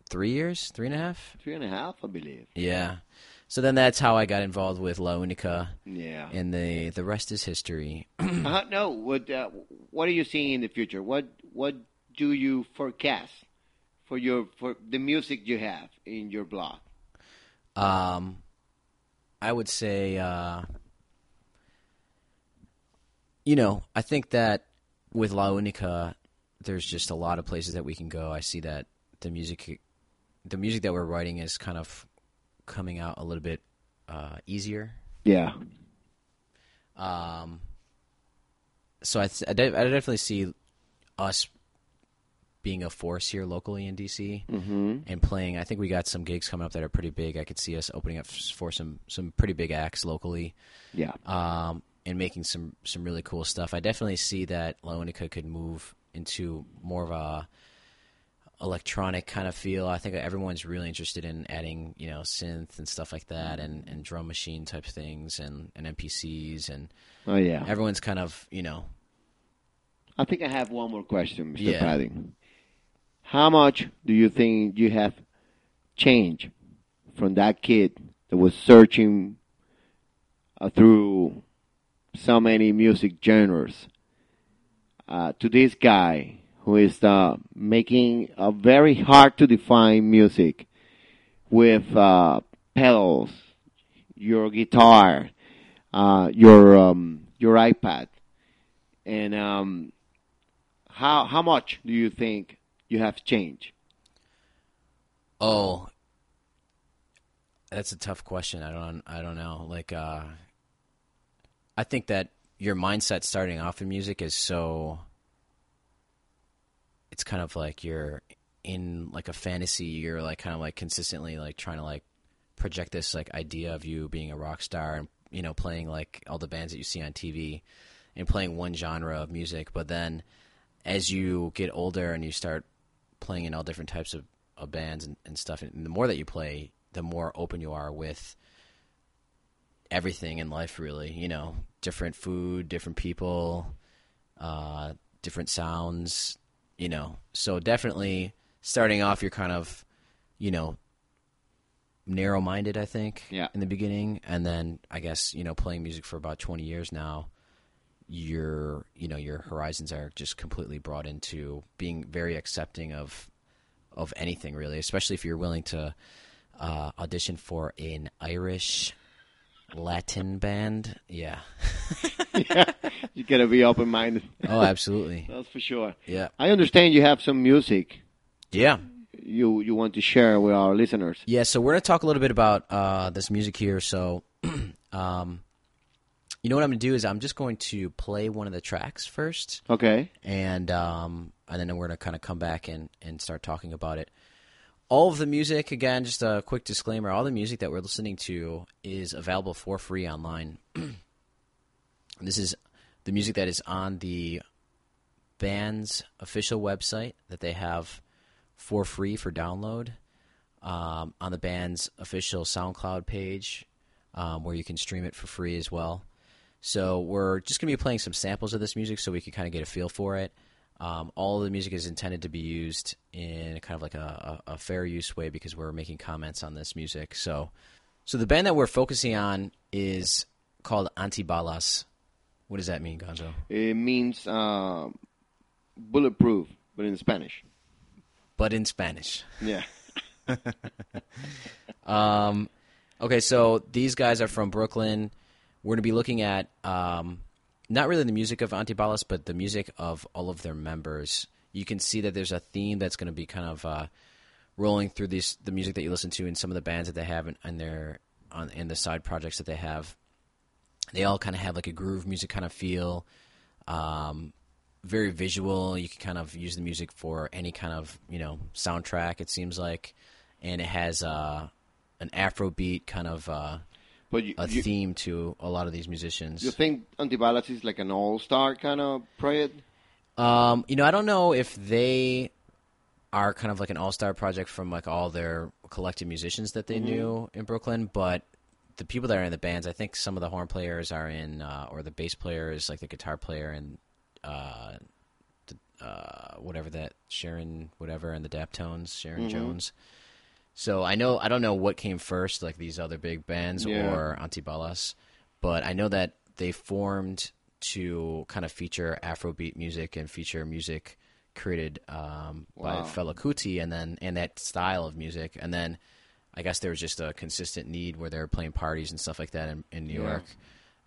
Three years, three and a half. Three and a half, I believe. Yeah. So then that's how I got involved with La Única, Yeah. and the the rest is history. uh, no. What uh, What are you seeing in the future? What What do you forecast for your for the music you have in your blog? Um, I would say, uh, you know, I think that with La Única, there's just a lot of places that we can go. I see that the music, the music that we're writing is kind of coming out a little bit uh, easier. Yeah. Um, so I, th- I, de- I definitely see us being a force here locally in DC Mm-hmm. and playing. I think we got some gigs coming up that are pretty big. I could see us opening up for some some pretty big acts locally, Yeah. um, and making some some really cool stuff. I definitely see that La Única could move into more of a electronic kind of feel. I think everyone's really interested in adding, you know, synth and stuff like that, and, and drum machine type things, and, and MPCs, and Oh yeah. everyone's kind of, you know, I think I have one more question, Mr. Yeah. Padin. How much do you think you have changed from that kid that was searching uh, through so many music genres uh, to this guy who is uh, making a very hard to define music with uh, pedals, your guitar, uh, your um, your iPad, and um, how how much do you think you have changed? oh, That's a tough question. I don't. I don't know. Like, uh, I think that your mindset starting off in music is so. It's kind of like you're in like a fantasy. You're like kind of like consistently like trying to like project this like idea of you being a rock star and you know playing like all the bands that you see on TV and playing one genre of music. But then as you get older and you start playing in all different types of, of bands and, and stuff, and the more that you play, the more open you are with everything in life. Really, you know, different food, different people, uh, different sounds. You know, so definitely starting off, you're kind of, you know, narrow minded, I think, Yeah. in the beginning. And then I guess, you know, playing music for about 20 years now, your, you know, your horizons are just completely brought into being very accepting of, of anything really, especially if you're willing to, uh, audition for an Irish Latin band. Yeah. yeah. You gotta be open minded. Oh, absolutely. That's for sure. Yeah. I understand you have some music Yeah. you you want to share with our listeners. Yeah, so we're to talk a little bit about uh, this music here. So, um, you know what I'm to do is I'm just going to play one of the tracks first, Okay. and um, and then we're to kind of come back and, and start talking about it. All of the music, again, just a quick disclaimer: all the music that we're listening to is available for free online. this is the music that is on the band's official website that they have for free for download um, on the band's official SoundCloud page, um, where you can stream it for free as well. So we're just going to be playing some samples of this music, so we can kind of get a feel for it. Um, all the music is intended to be used in kind of like a, a, a fair use way because we're making comments on this music. So, so the band that we're focusing on is called Antibalas. What does that mean, Gonzo? It means uh, bulletproof, but in Spanish. But in Spanish. Yeah. Um, okay, so these guys are from Brooklyn. We're going to be looking at um, not really the music of Antibalas, but the music of all of their members. You can see that there's a theme that's going to be kind of uh, rolling through these the music that you listen to in some of the bands that they have in their on in the side projects that they have. They all kind of have like a groove music kind of feel. Um, very visual. You can kind of use the music for any kind of you know soundtrack. It seems like, and it has uh, an Afrobeat kind of uh, But you, a you, theme to a lot of these musicians. you think Antibalas is like an all-star kind of project? Um, you know, I don't know if they are kind of like an all-star project from like all their collective musicians that they knew in Brooklyn, but the people that are in the bands, I think some of the horn players are in, uh, or the bass players, like the guitar player and uh, the, uh, whatever that Sharon, whatever, and the Daptones, Sharon Jones. So I know I don't know what came first, like these other big bands Yeah. or Antibalas, but I know that they formed to kind of feature Afrobeat music and feature music created um, Wow. by Fela Kuti, and then and that style of music, and then I guess there was just a consistent need where they were playing parties and stuff like that in, in New Yeah. York,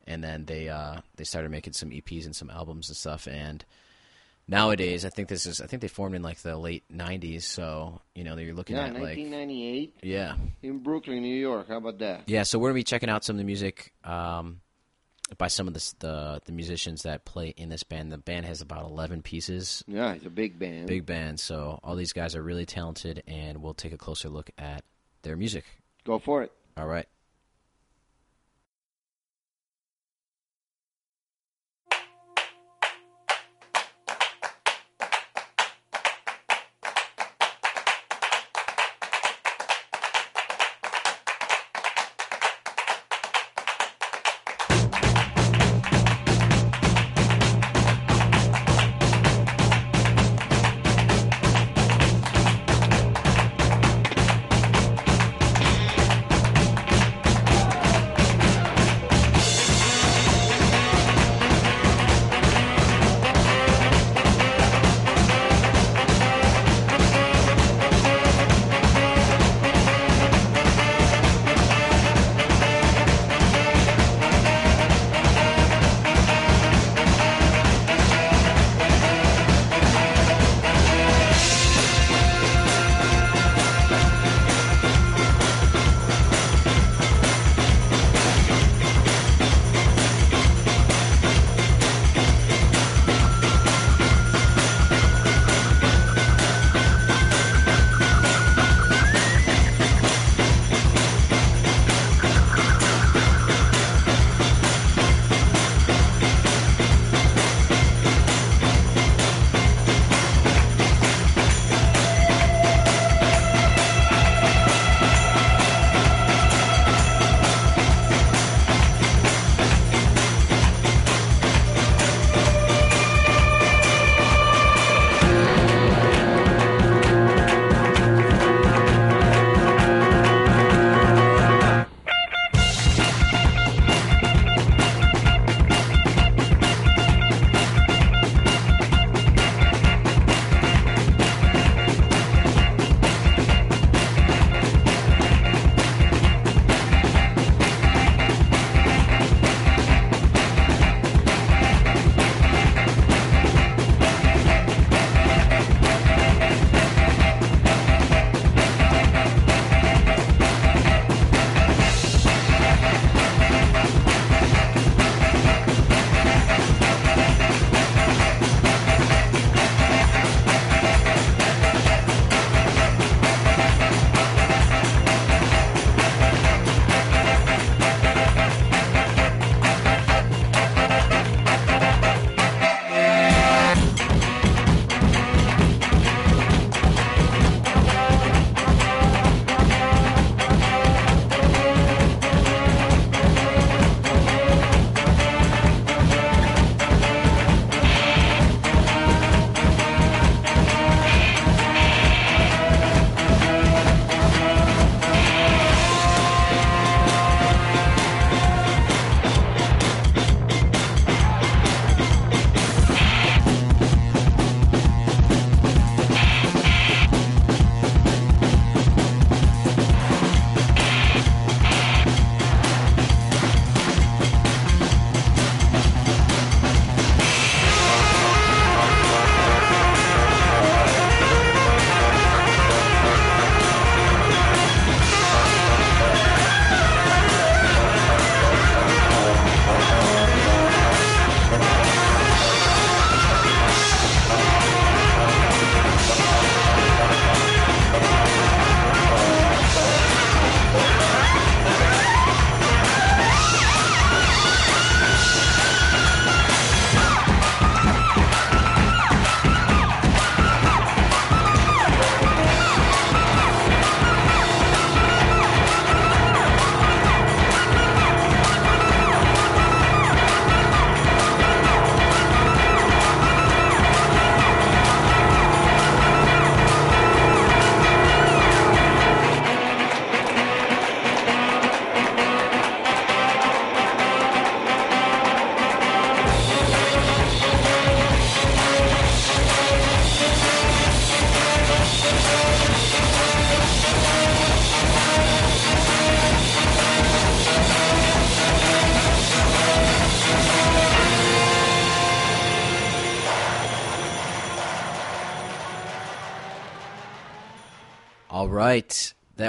and then they uh, they started making some EPs and some albums and stuff, and nowadays I think this is I think they formed in like the late '90s, so you know you're looking Yeah, at like 1998 yeah in Brooklyn, New York. How about that? yeah, so we're gonna be checking out some of the music um, by some of the, the the musicians that play in this band. The band has about eleven pieces, Yeah, it's a big band. big band. So all these guys are really talented, and we'll take a closer look at their music. Go for it. All right.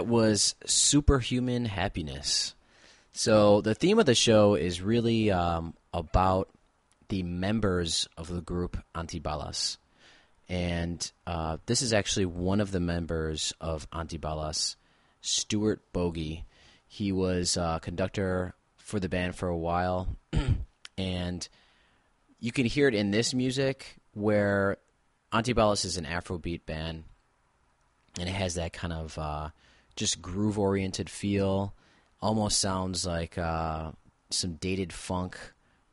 That was Superhuman Happiness. So, the theme of the show is really um, about the members of the group Antibalas. And uh, this is actually one of the members of Antibalas, Stuart Bogie. He was uh, conductor for the band for a while. and you can hear it in this music where Antibalas is an Afrobeat band and it has that kind of uh, just groove oriented feel. Almost sounds like uh, some dated funk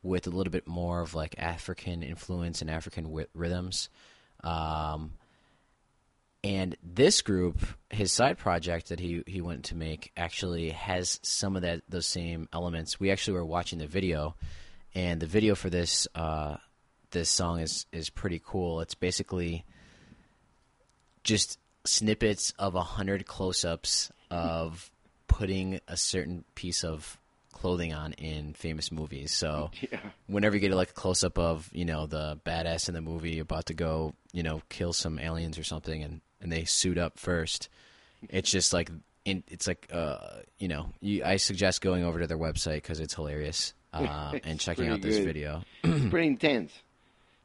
with a little bit more of like African influence and African wi- rhythms. Um, and this group, his side project that he he went to make, actually has some of that those same elements. We actually were watching the video, and the video for this uh, this song is is pretty cool. It's basically just snippets of a hundred close-ups of putting a certain piece of clothing on in famous movies. So Yeah. whenever you get like a close up of you know the badass in the movie about to go you know kill some aliens or something, and and they suit up first, it's just like it's like uh you know you, I suggest going over to their website because it's hilarious uh, and checking out this good. video. it's pretty intense.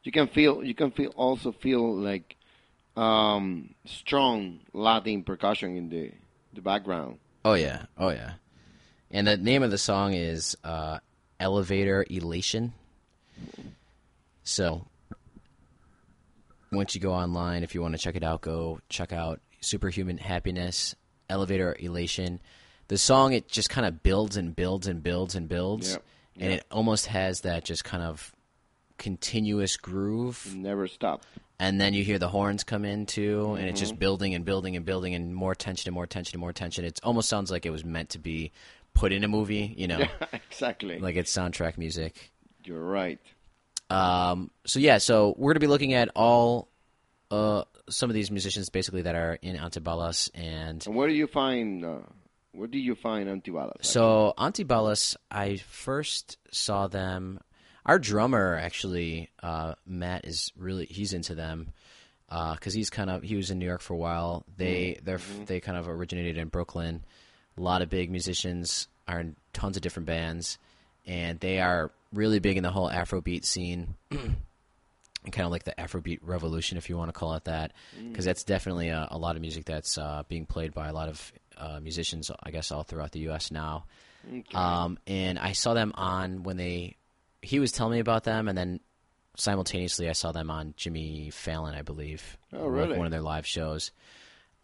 You can feel you can feel also feel like um, strong Latin percussion in the the background. Oh yeah, oh yeah. And the name of the song is uh, "Elevator Elation." So, once you go online, if you want to check it out, go check out "Superhuman Happiness," "Elevator Elation." The song it just kind of builds and builds and builds and builds, Yep, and yep. it almost has that just kind of continuous groove Never stop. And then you hear the horns come in too, and it's Mm-hmm. just building and building and building, and more tension and more tension and more tension. It almost sounds like it was meant to be put in a movie, you know, exactly. like it's soundtrack music. You're right. Um, so yeah, so we're gonna be looking at all uh, some of these musicians basically that are in Antibalas, and And where do you find uh, where do you find Antibalas? So Antibalas, I first saw them. Our drummer actually, uh, Matt is really he's into them because he's kind of he was in New York for a while. They they're they kind of originated in Brooklyn. A lot of big musicians are in tons of different bands, and they are really big in the whole Afrobeat scene. and kind of like the Afrobeat revolution, if you want to call it that, because that's definitely a, a lot of music that's uh, being played by a lot of uh, musicians, I guess, all throughout the U.S. now. Um, and I saw them on when they, he was telling me about them, and then simultaneously I saw them on Jimmy Fallon, I believe. Oh, like really? One of their live shows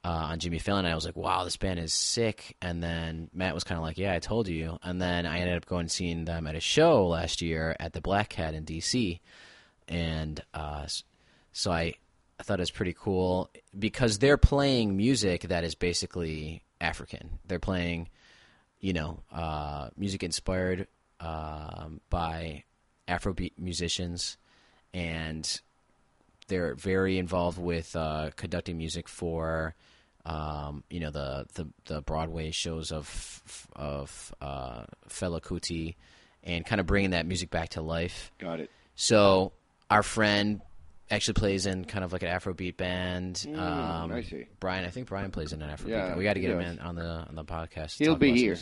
uh, on Jimmy Fallon. And I was like, wow, this band is sick. And then Matt was kind of like, yeah, I told you. And then I ended up going and seeing them at a show last year at the Black Cat in D.C and uh, so I, I thought it was pretty cool because they're playing music that is basically African. They're playing, you know, uh, music inspired um, by Afrobeat musicians, and they're very involved with uh, conducting music for. Um, you know the, the the Broadway shows of of uh, Fela Kuti, and kind of bringing that music back to life. Got it. So our friend actually plays in kind of like an Afrobeat band. um, I see. Brian, I think Brian plays in an Afrobeat Yeah, band. We got to get him in on the on the podcast. He'll be here.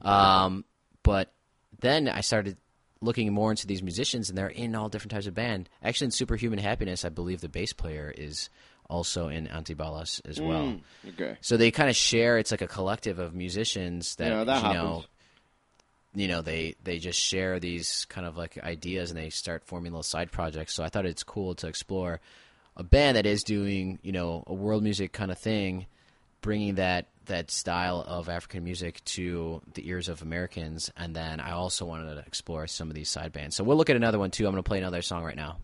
Um, but then I started looking more into these musicians, and they're in all different types of band. Actually, in Superhuman Happiness, I believe the bass player is also in Antibalas as well. Mm, okay. So they kind of share. It's like a collective of musicians that, Yeah, that you know, happens. you know, they they just share these kind of like ideas and they start forming little side projects. So I thought it's cool to explore a band that is doing you know a world music kind of thing, bringing that that style of African music to the ears of Americans. And then I also wanted to explore some of these side bands. So we'll look at another one too. I'm going to play another song right now.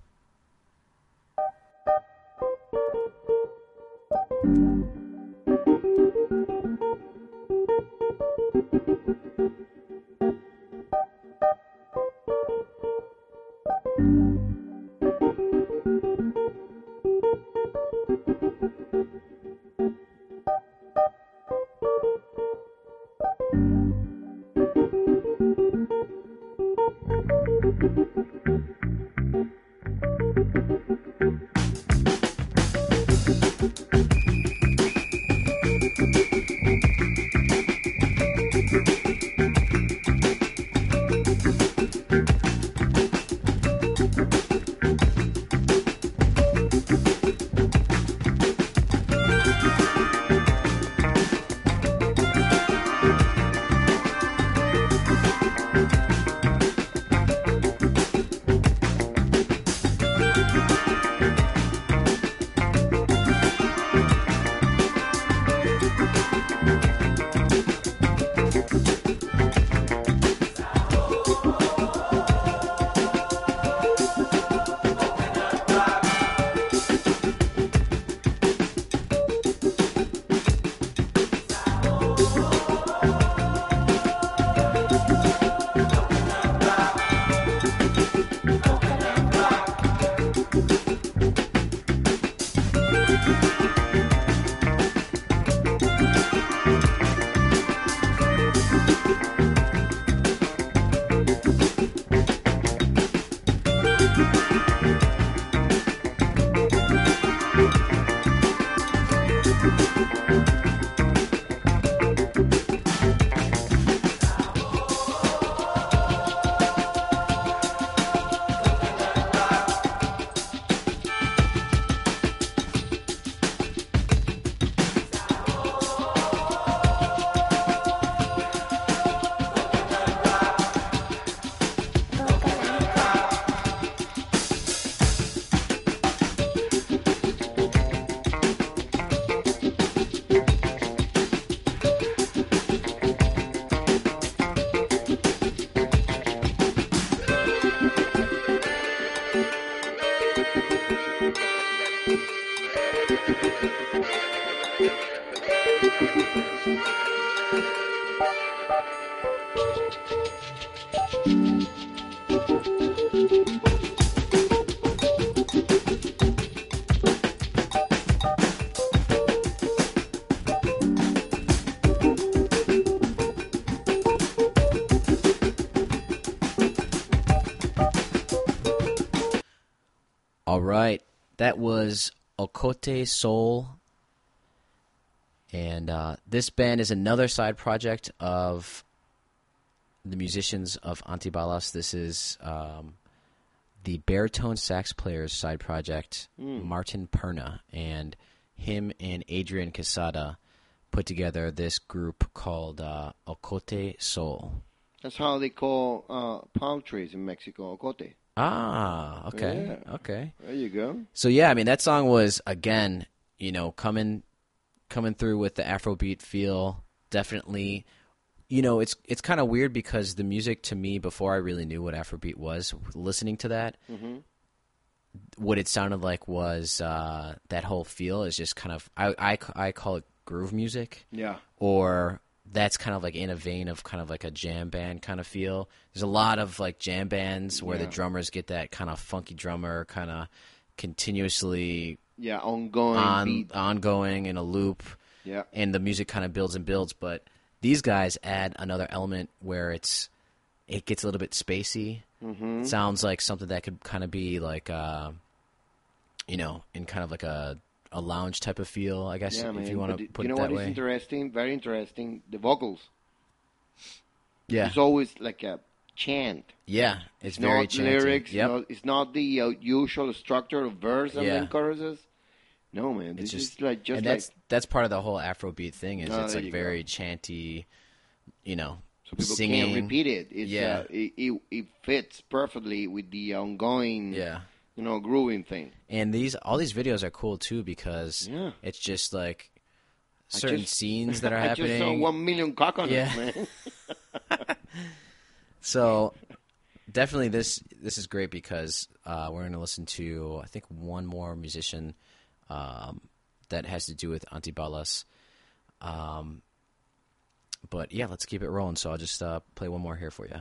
That was Ocote Soul, and uh, this band is another side project of the musicians of Antibalas. This is um, the baritone sax player's side project, Martin Perna, and him and Adrian Quesada put together this group called uh, Ocote Soul. That's how they call uh, palm trees in Mexico, ocote. Ah, okay, Yeah. okay. There you go. So yeah, I mean that song was again, you know, coming coming through with the Afrobeat feel. Definitely, you know, it's it's kind of weird because the music to me before I really knew what Afrobeat was, listening to that, what it sounded like was uh, that whole feel is just kind of I, I I call it groove music Yeah. or that's kind of like in a vein of kind of like a jam band kind of feel. There's a lot of like jam bands where the drummers get that kind of funky drummer kind of continuously Yeah, ongoing on beat. ongoing in a loop Yeah. and the music kind of builds and builds, but these guys add another element where it's it gets a little bit spacey. Mm-hmm. Sounds like something that could kind of be like uh you know, in kind of like a a lounge type of feel, I guess Yeah, if man. you want to put you know it that what is way. interesting? Very interesting. The vocals. yeah. It's always like a chant. Yeah, it's very not chanty. lyrics. Yep. no- it's not the uh, usual structure of verse and Yeah. then choruses. No, man. It's This just is like just and like that's that's part of the whole Afrobeat thing is Oh, it's like you go. very chanty, you know, so people singing. can't repeat it. It's, Yeah. uh, it, it it fits perfectly with the ongoing, Yeah, you know, grooving thing. and these all these videos are cool too because Yeah. it's just like certain just- scenes that are I just saw happening. one million coconuts, Yeah. man. So definitely this this is great because uh, we're going to listen to I think one more musician um, that has to do with Antibalas. Um, but yeah, let's keep it rolling. So I'll just uh, play one more here for you.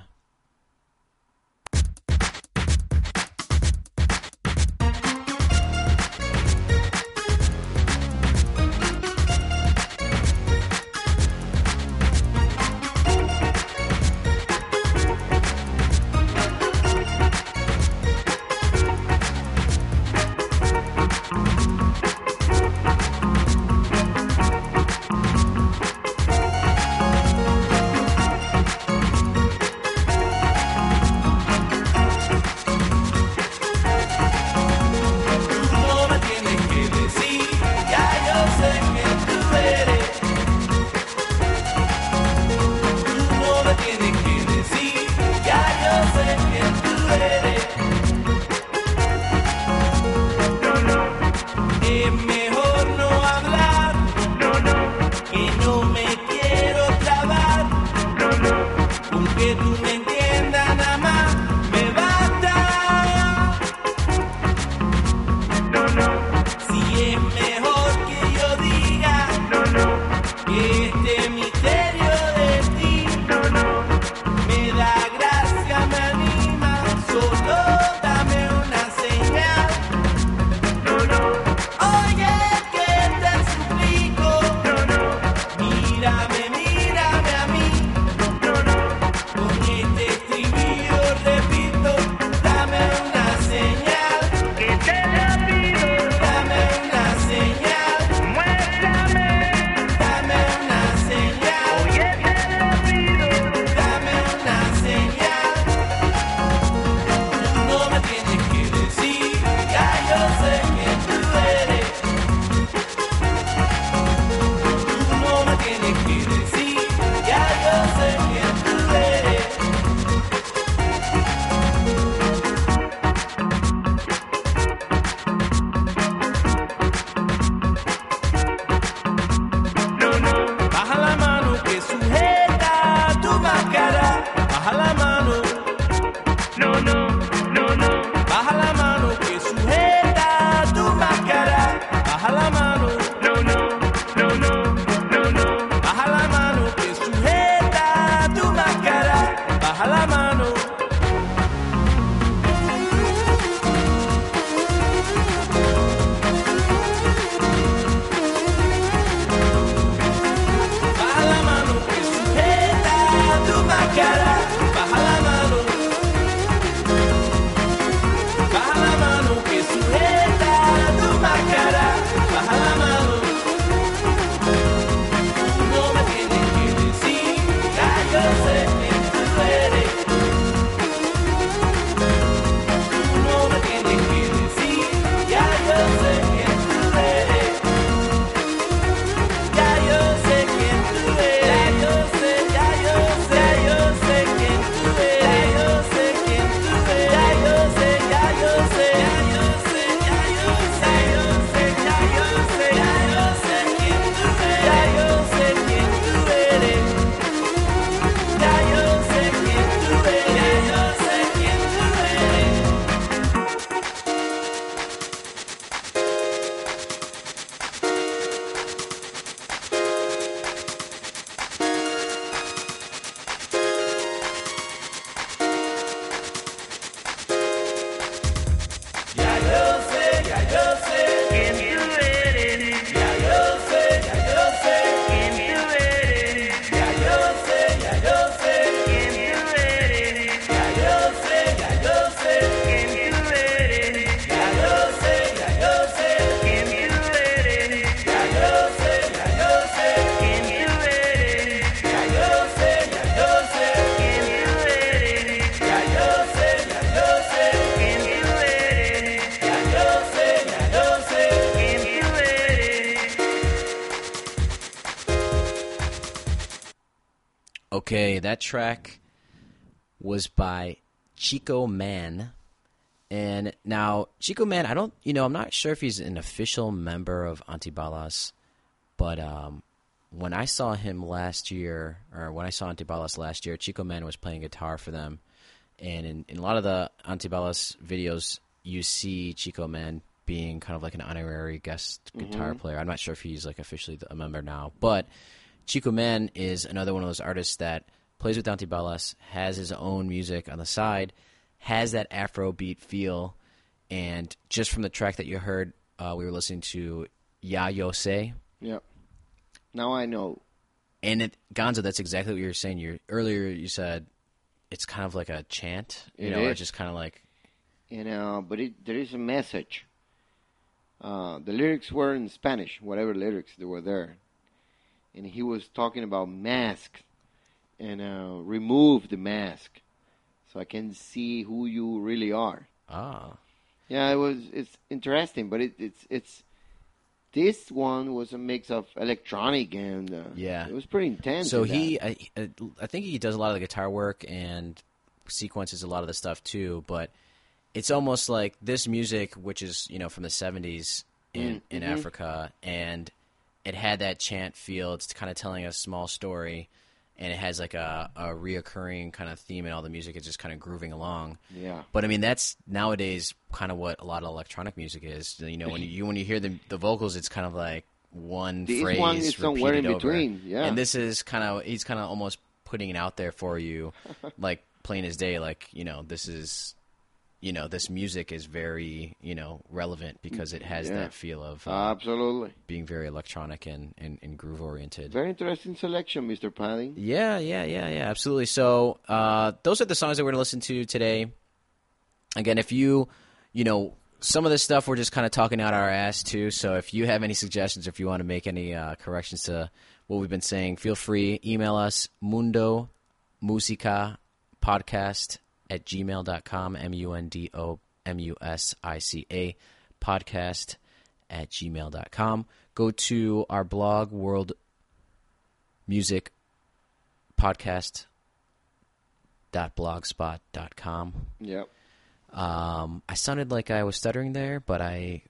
That track was by Chico Mann. And now, Chico Mann, I don't, you know, I'm not sure if he's an official member of Antibalas, but um, when I saw him last year, or when I saw Antibalas last year, Chico Mann was playing guitar for them. And in, in a lot of the Antibalas videos, you see Chico Mann being kind of like an honorary guest guitar player. I'm not sure if he's like officially a member now, but Chico Mann is another one of those artists that plays with Antibalas, has his own music on the side, has that Afro beat feel, and just from the track that you heard, uh, we were listening to Ya Yo Say, Yep. Now I know. and it, Gonzo, that's exactly what you were saying. You earlier you said it's kind of like a chant, you It know, or is. just kind of like You know, but it, there is a message. Uh, the lyrics were in Spanish, whatever lyrics they were there, and he was talking about masks and uh, remove the mask, so I can see who you really are. ah, Yeah, it was. It's interesting, but it, it's it's. This one was a mix of electronic and uh, Yeah. it was pretty intense. So he, I, I think he does a lot of the guitar work and sequences a lot of the stuff too. But it's almost like this music, which is you know from the '70s in in Africa, and it had that chant feel. It's kind of telling a small story, and it has like a a reoccurring kind of theme, and all the music is just kind of grooving along. yeah. But I mean, that's nowadays kind of what a lot of electronic music is. You know, when you when you hear the the vocals, it's kind of like one This phrase one is somewhere in repeated over. yeah. And this is kind of he's kind of almost putting it out there for you, like plain as day. Like you know, this is you know this music is very you know relevant because it has Yeah. that feel of uh, Absolutely. being very electronic and and, and groove oriented. Very interesting selection, Mr. Padin. Yeah, yeah, yeah, yeah, absolutely. So uh, those are the songs that we're going to listen to today. Again, if you, you know, some of this stuff we're just kind of talking out our ass too. So if you have any suggestions, if you want to make any uh, corrections to what we've been saying, feel free. Email us mundo musica podcast at gmail.com, M-U-N-D-O M-U-S-I-C-A podcast at gmail.com. Go to our blog, World Music podcast dot blogspot dot com. Yep. Um, I sounded like I was stuttering there, but I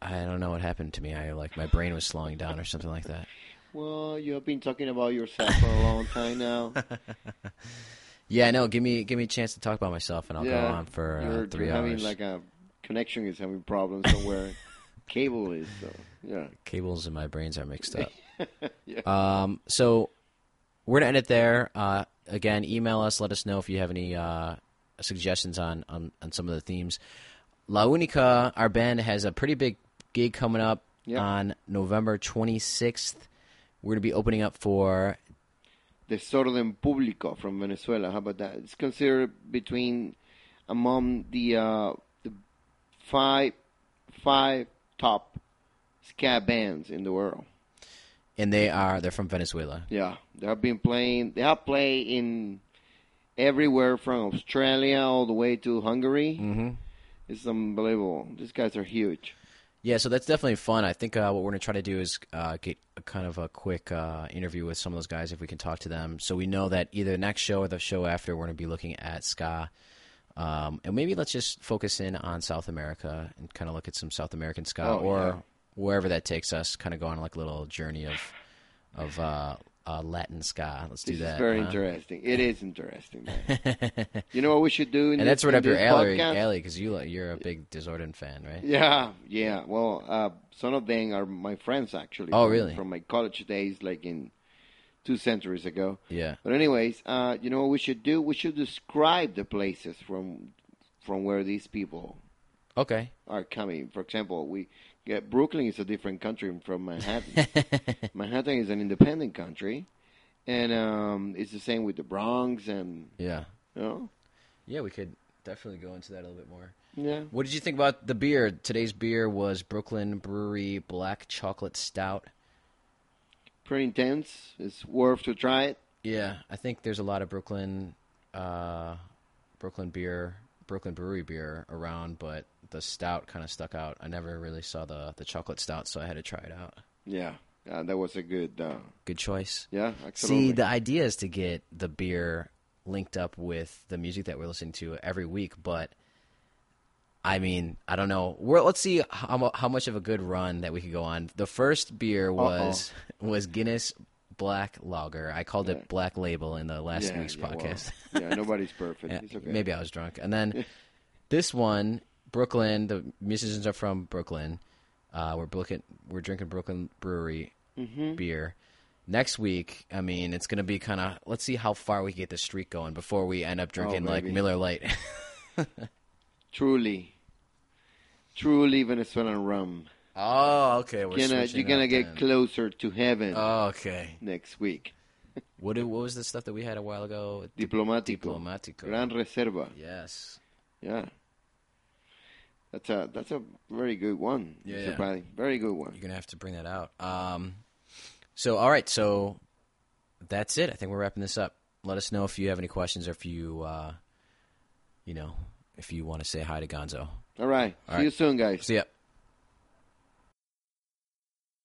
I don't know what happened to me. I like my brain was slowing down or something like that. Well, you have been talking about yourself for a long time now. Yeah, no. Give me give me a chance to talk about myself, and I'll yeah. go on for uh, three you're hours. having like a connection is having problems somewhere. Cable is so yeah. Cables in my brains are mixed up. Yeah. Um, so we're gonna end it there. Uh, again, email us. Let us know if you have any uh, suggestions on, on on some of the themes. La Unica, our band has a pretty big gig coming up Yep. on November 26th. We're gonna be opening up for Desorden Público from Venezuela. How about that? It's considered between among the uh, the five five top ska bands in the world. and they are they're from Venezuela. Yeah, they have been playing. They have played in everywhere from Australia all the way to Hungary. Mm-hmm. It's unbelievable. These guys are huge. Yeah, so that's definitely fun. I think uh, what we're going to try to do is uh, get a kind of a quick uh, interview with some of those guys if we can talk to them. So we know that either the next show or the show after, we're going to be looking at ska. Um, and maybe let's just focus in on South America and kind of look at some South American ska Oh, or yeah. wherever that takes us, kind of go on like a little journey of of uh, uh, Latin ska. Let's do This that. very huh? interesting. It is interesting, man. you know what we should do? In and this, that's right up your alley, podcast? alley, because you you're a big Desorden fan, right? Yeah, yeah. Well, uh, some of them are my friends actually. Oh, from, really? From my college days, like in two centuries ago. Yeah. But anyways, uh, you know what we should do? We should describe the places from from where these people Okay. are coming. For example, we get Brooklyn is a different country from Manhattan. Manhattan is an independent country, and um, it's the same with the Bronx and Yeah. you know, Yeah, we could definitely go into that a little bit more. yeah. What did you think about the beer? Today's beer was Brooklyn Brewery Black Chocolate Stout. Pretty intense. It's worth to try it. Yeah, I think there's a lot of Brooklyn, uh, Brooklyn beer, Brooklyn Brewery beer around, but the stout kind of stuck out. I never really saw the the chocolate stout, so I had to try it out. Yeah, Uh, that was a good. Uh, Good choice. yeah, absolutely. See, the idea is to get the beer linked up with the music that we're listening to every week, but I mean, I don't know. We're, let's see how, how much of a good run that we could go on. The first beer was was Guinness Black Lager. I called Yeah. it Black Label in the last yeah, week's yeah, well, podcast. yeah, nobody's perfect. Yeah, It's okay. Maybe I was drunk. And then this one, Brooklyn. The musicians are from Brooklyn. Uh, we're Brooklyn. We're drinking Brooklyn Brewery Mm-hmm. beer. Next week, I mean, it's gonna be kind of. Let's see how far we get the streak going before we end up drinking like Oh, maybe. Miller Lite. Truly, truly Venezuelan rum. oh, okay. We're Gonna, you're gonna get then. closer to heaven Oh, okay. next week. What did, what was the stuff that we had a while ago? Diplomático. Diplomatico. Gran Reserva. Yes. Yeah. That's a that's a very good one. Yeah, yeah. Very good one. You're gonna have to bring that out. Um, so all right, so that's it. I think we're wrapping this up. Let us know if you have any questions or if you, uh, you know, if you want to say hi to Gonzo. All right. All See right. you soon, guys. See ya.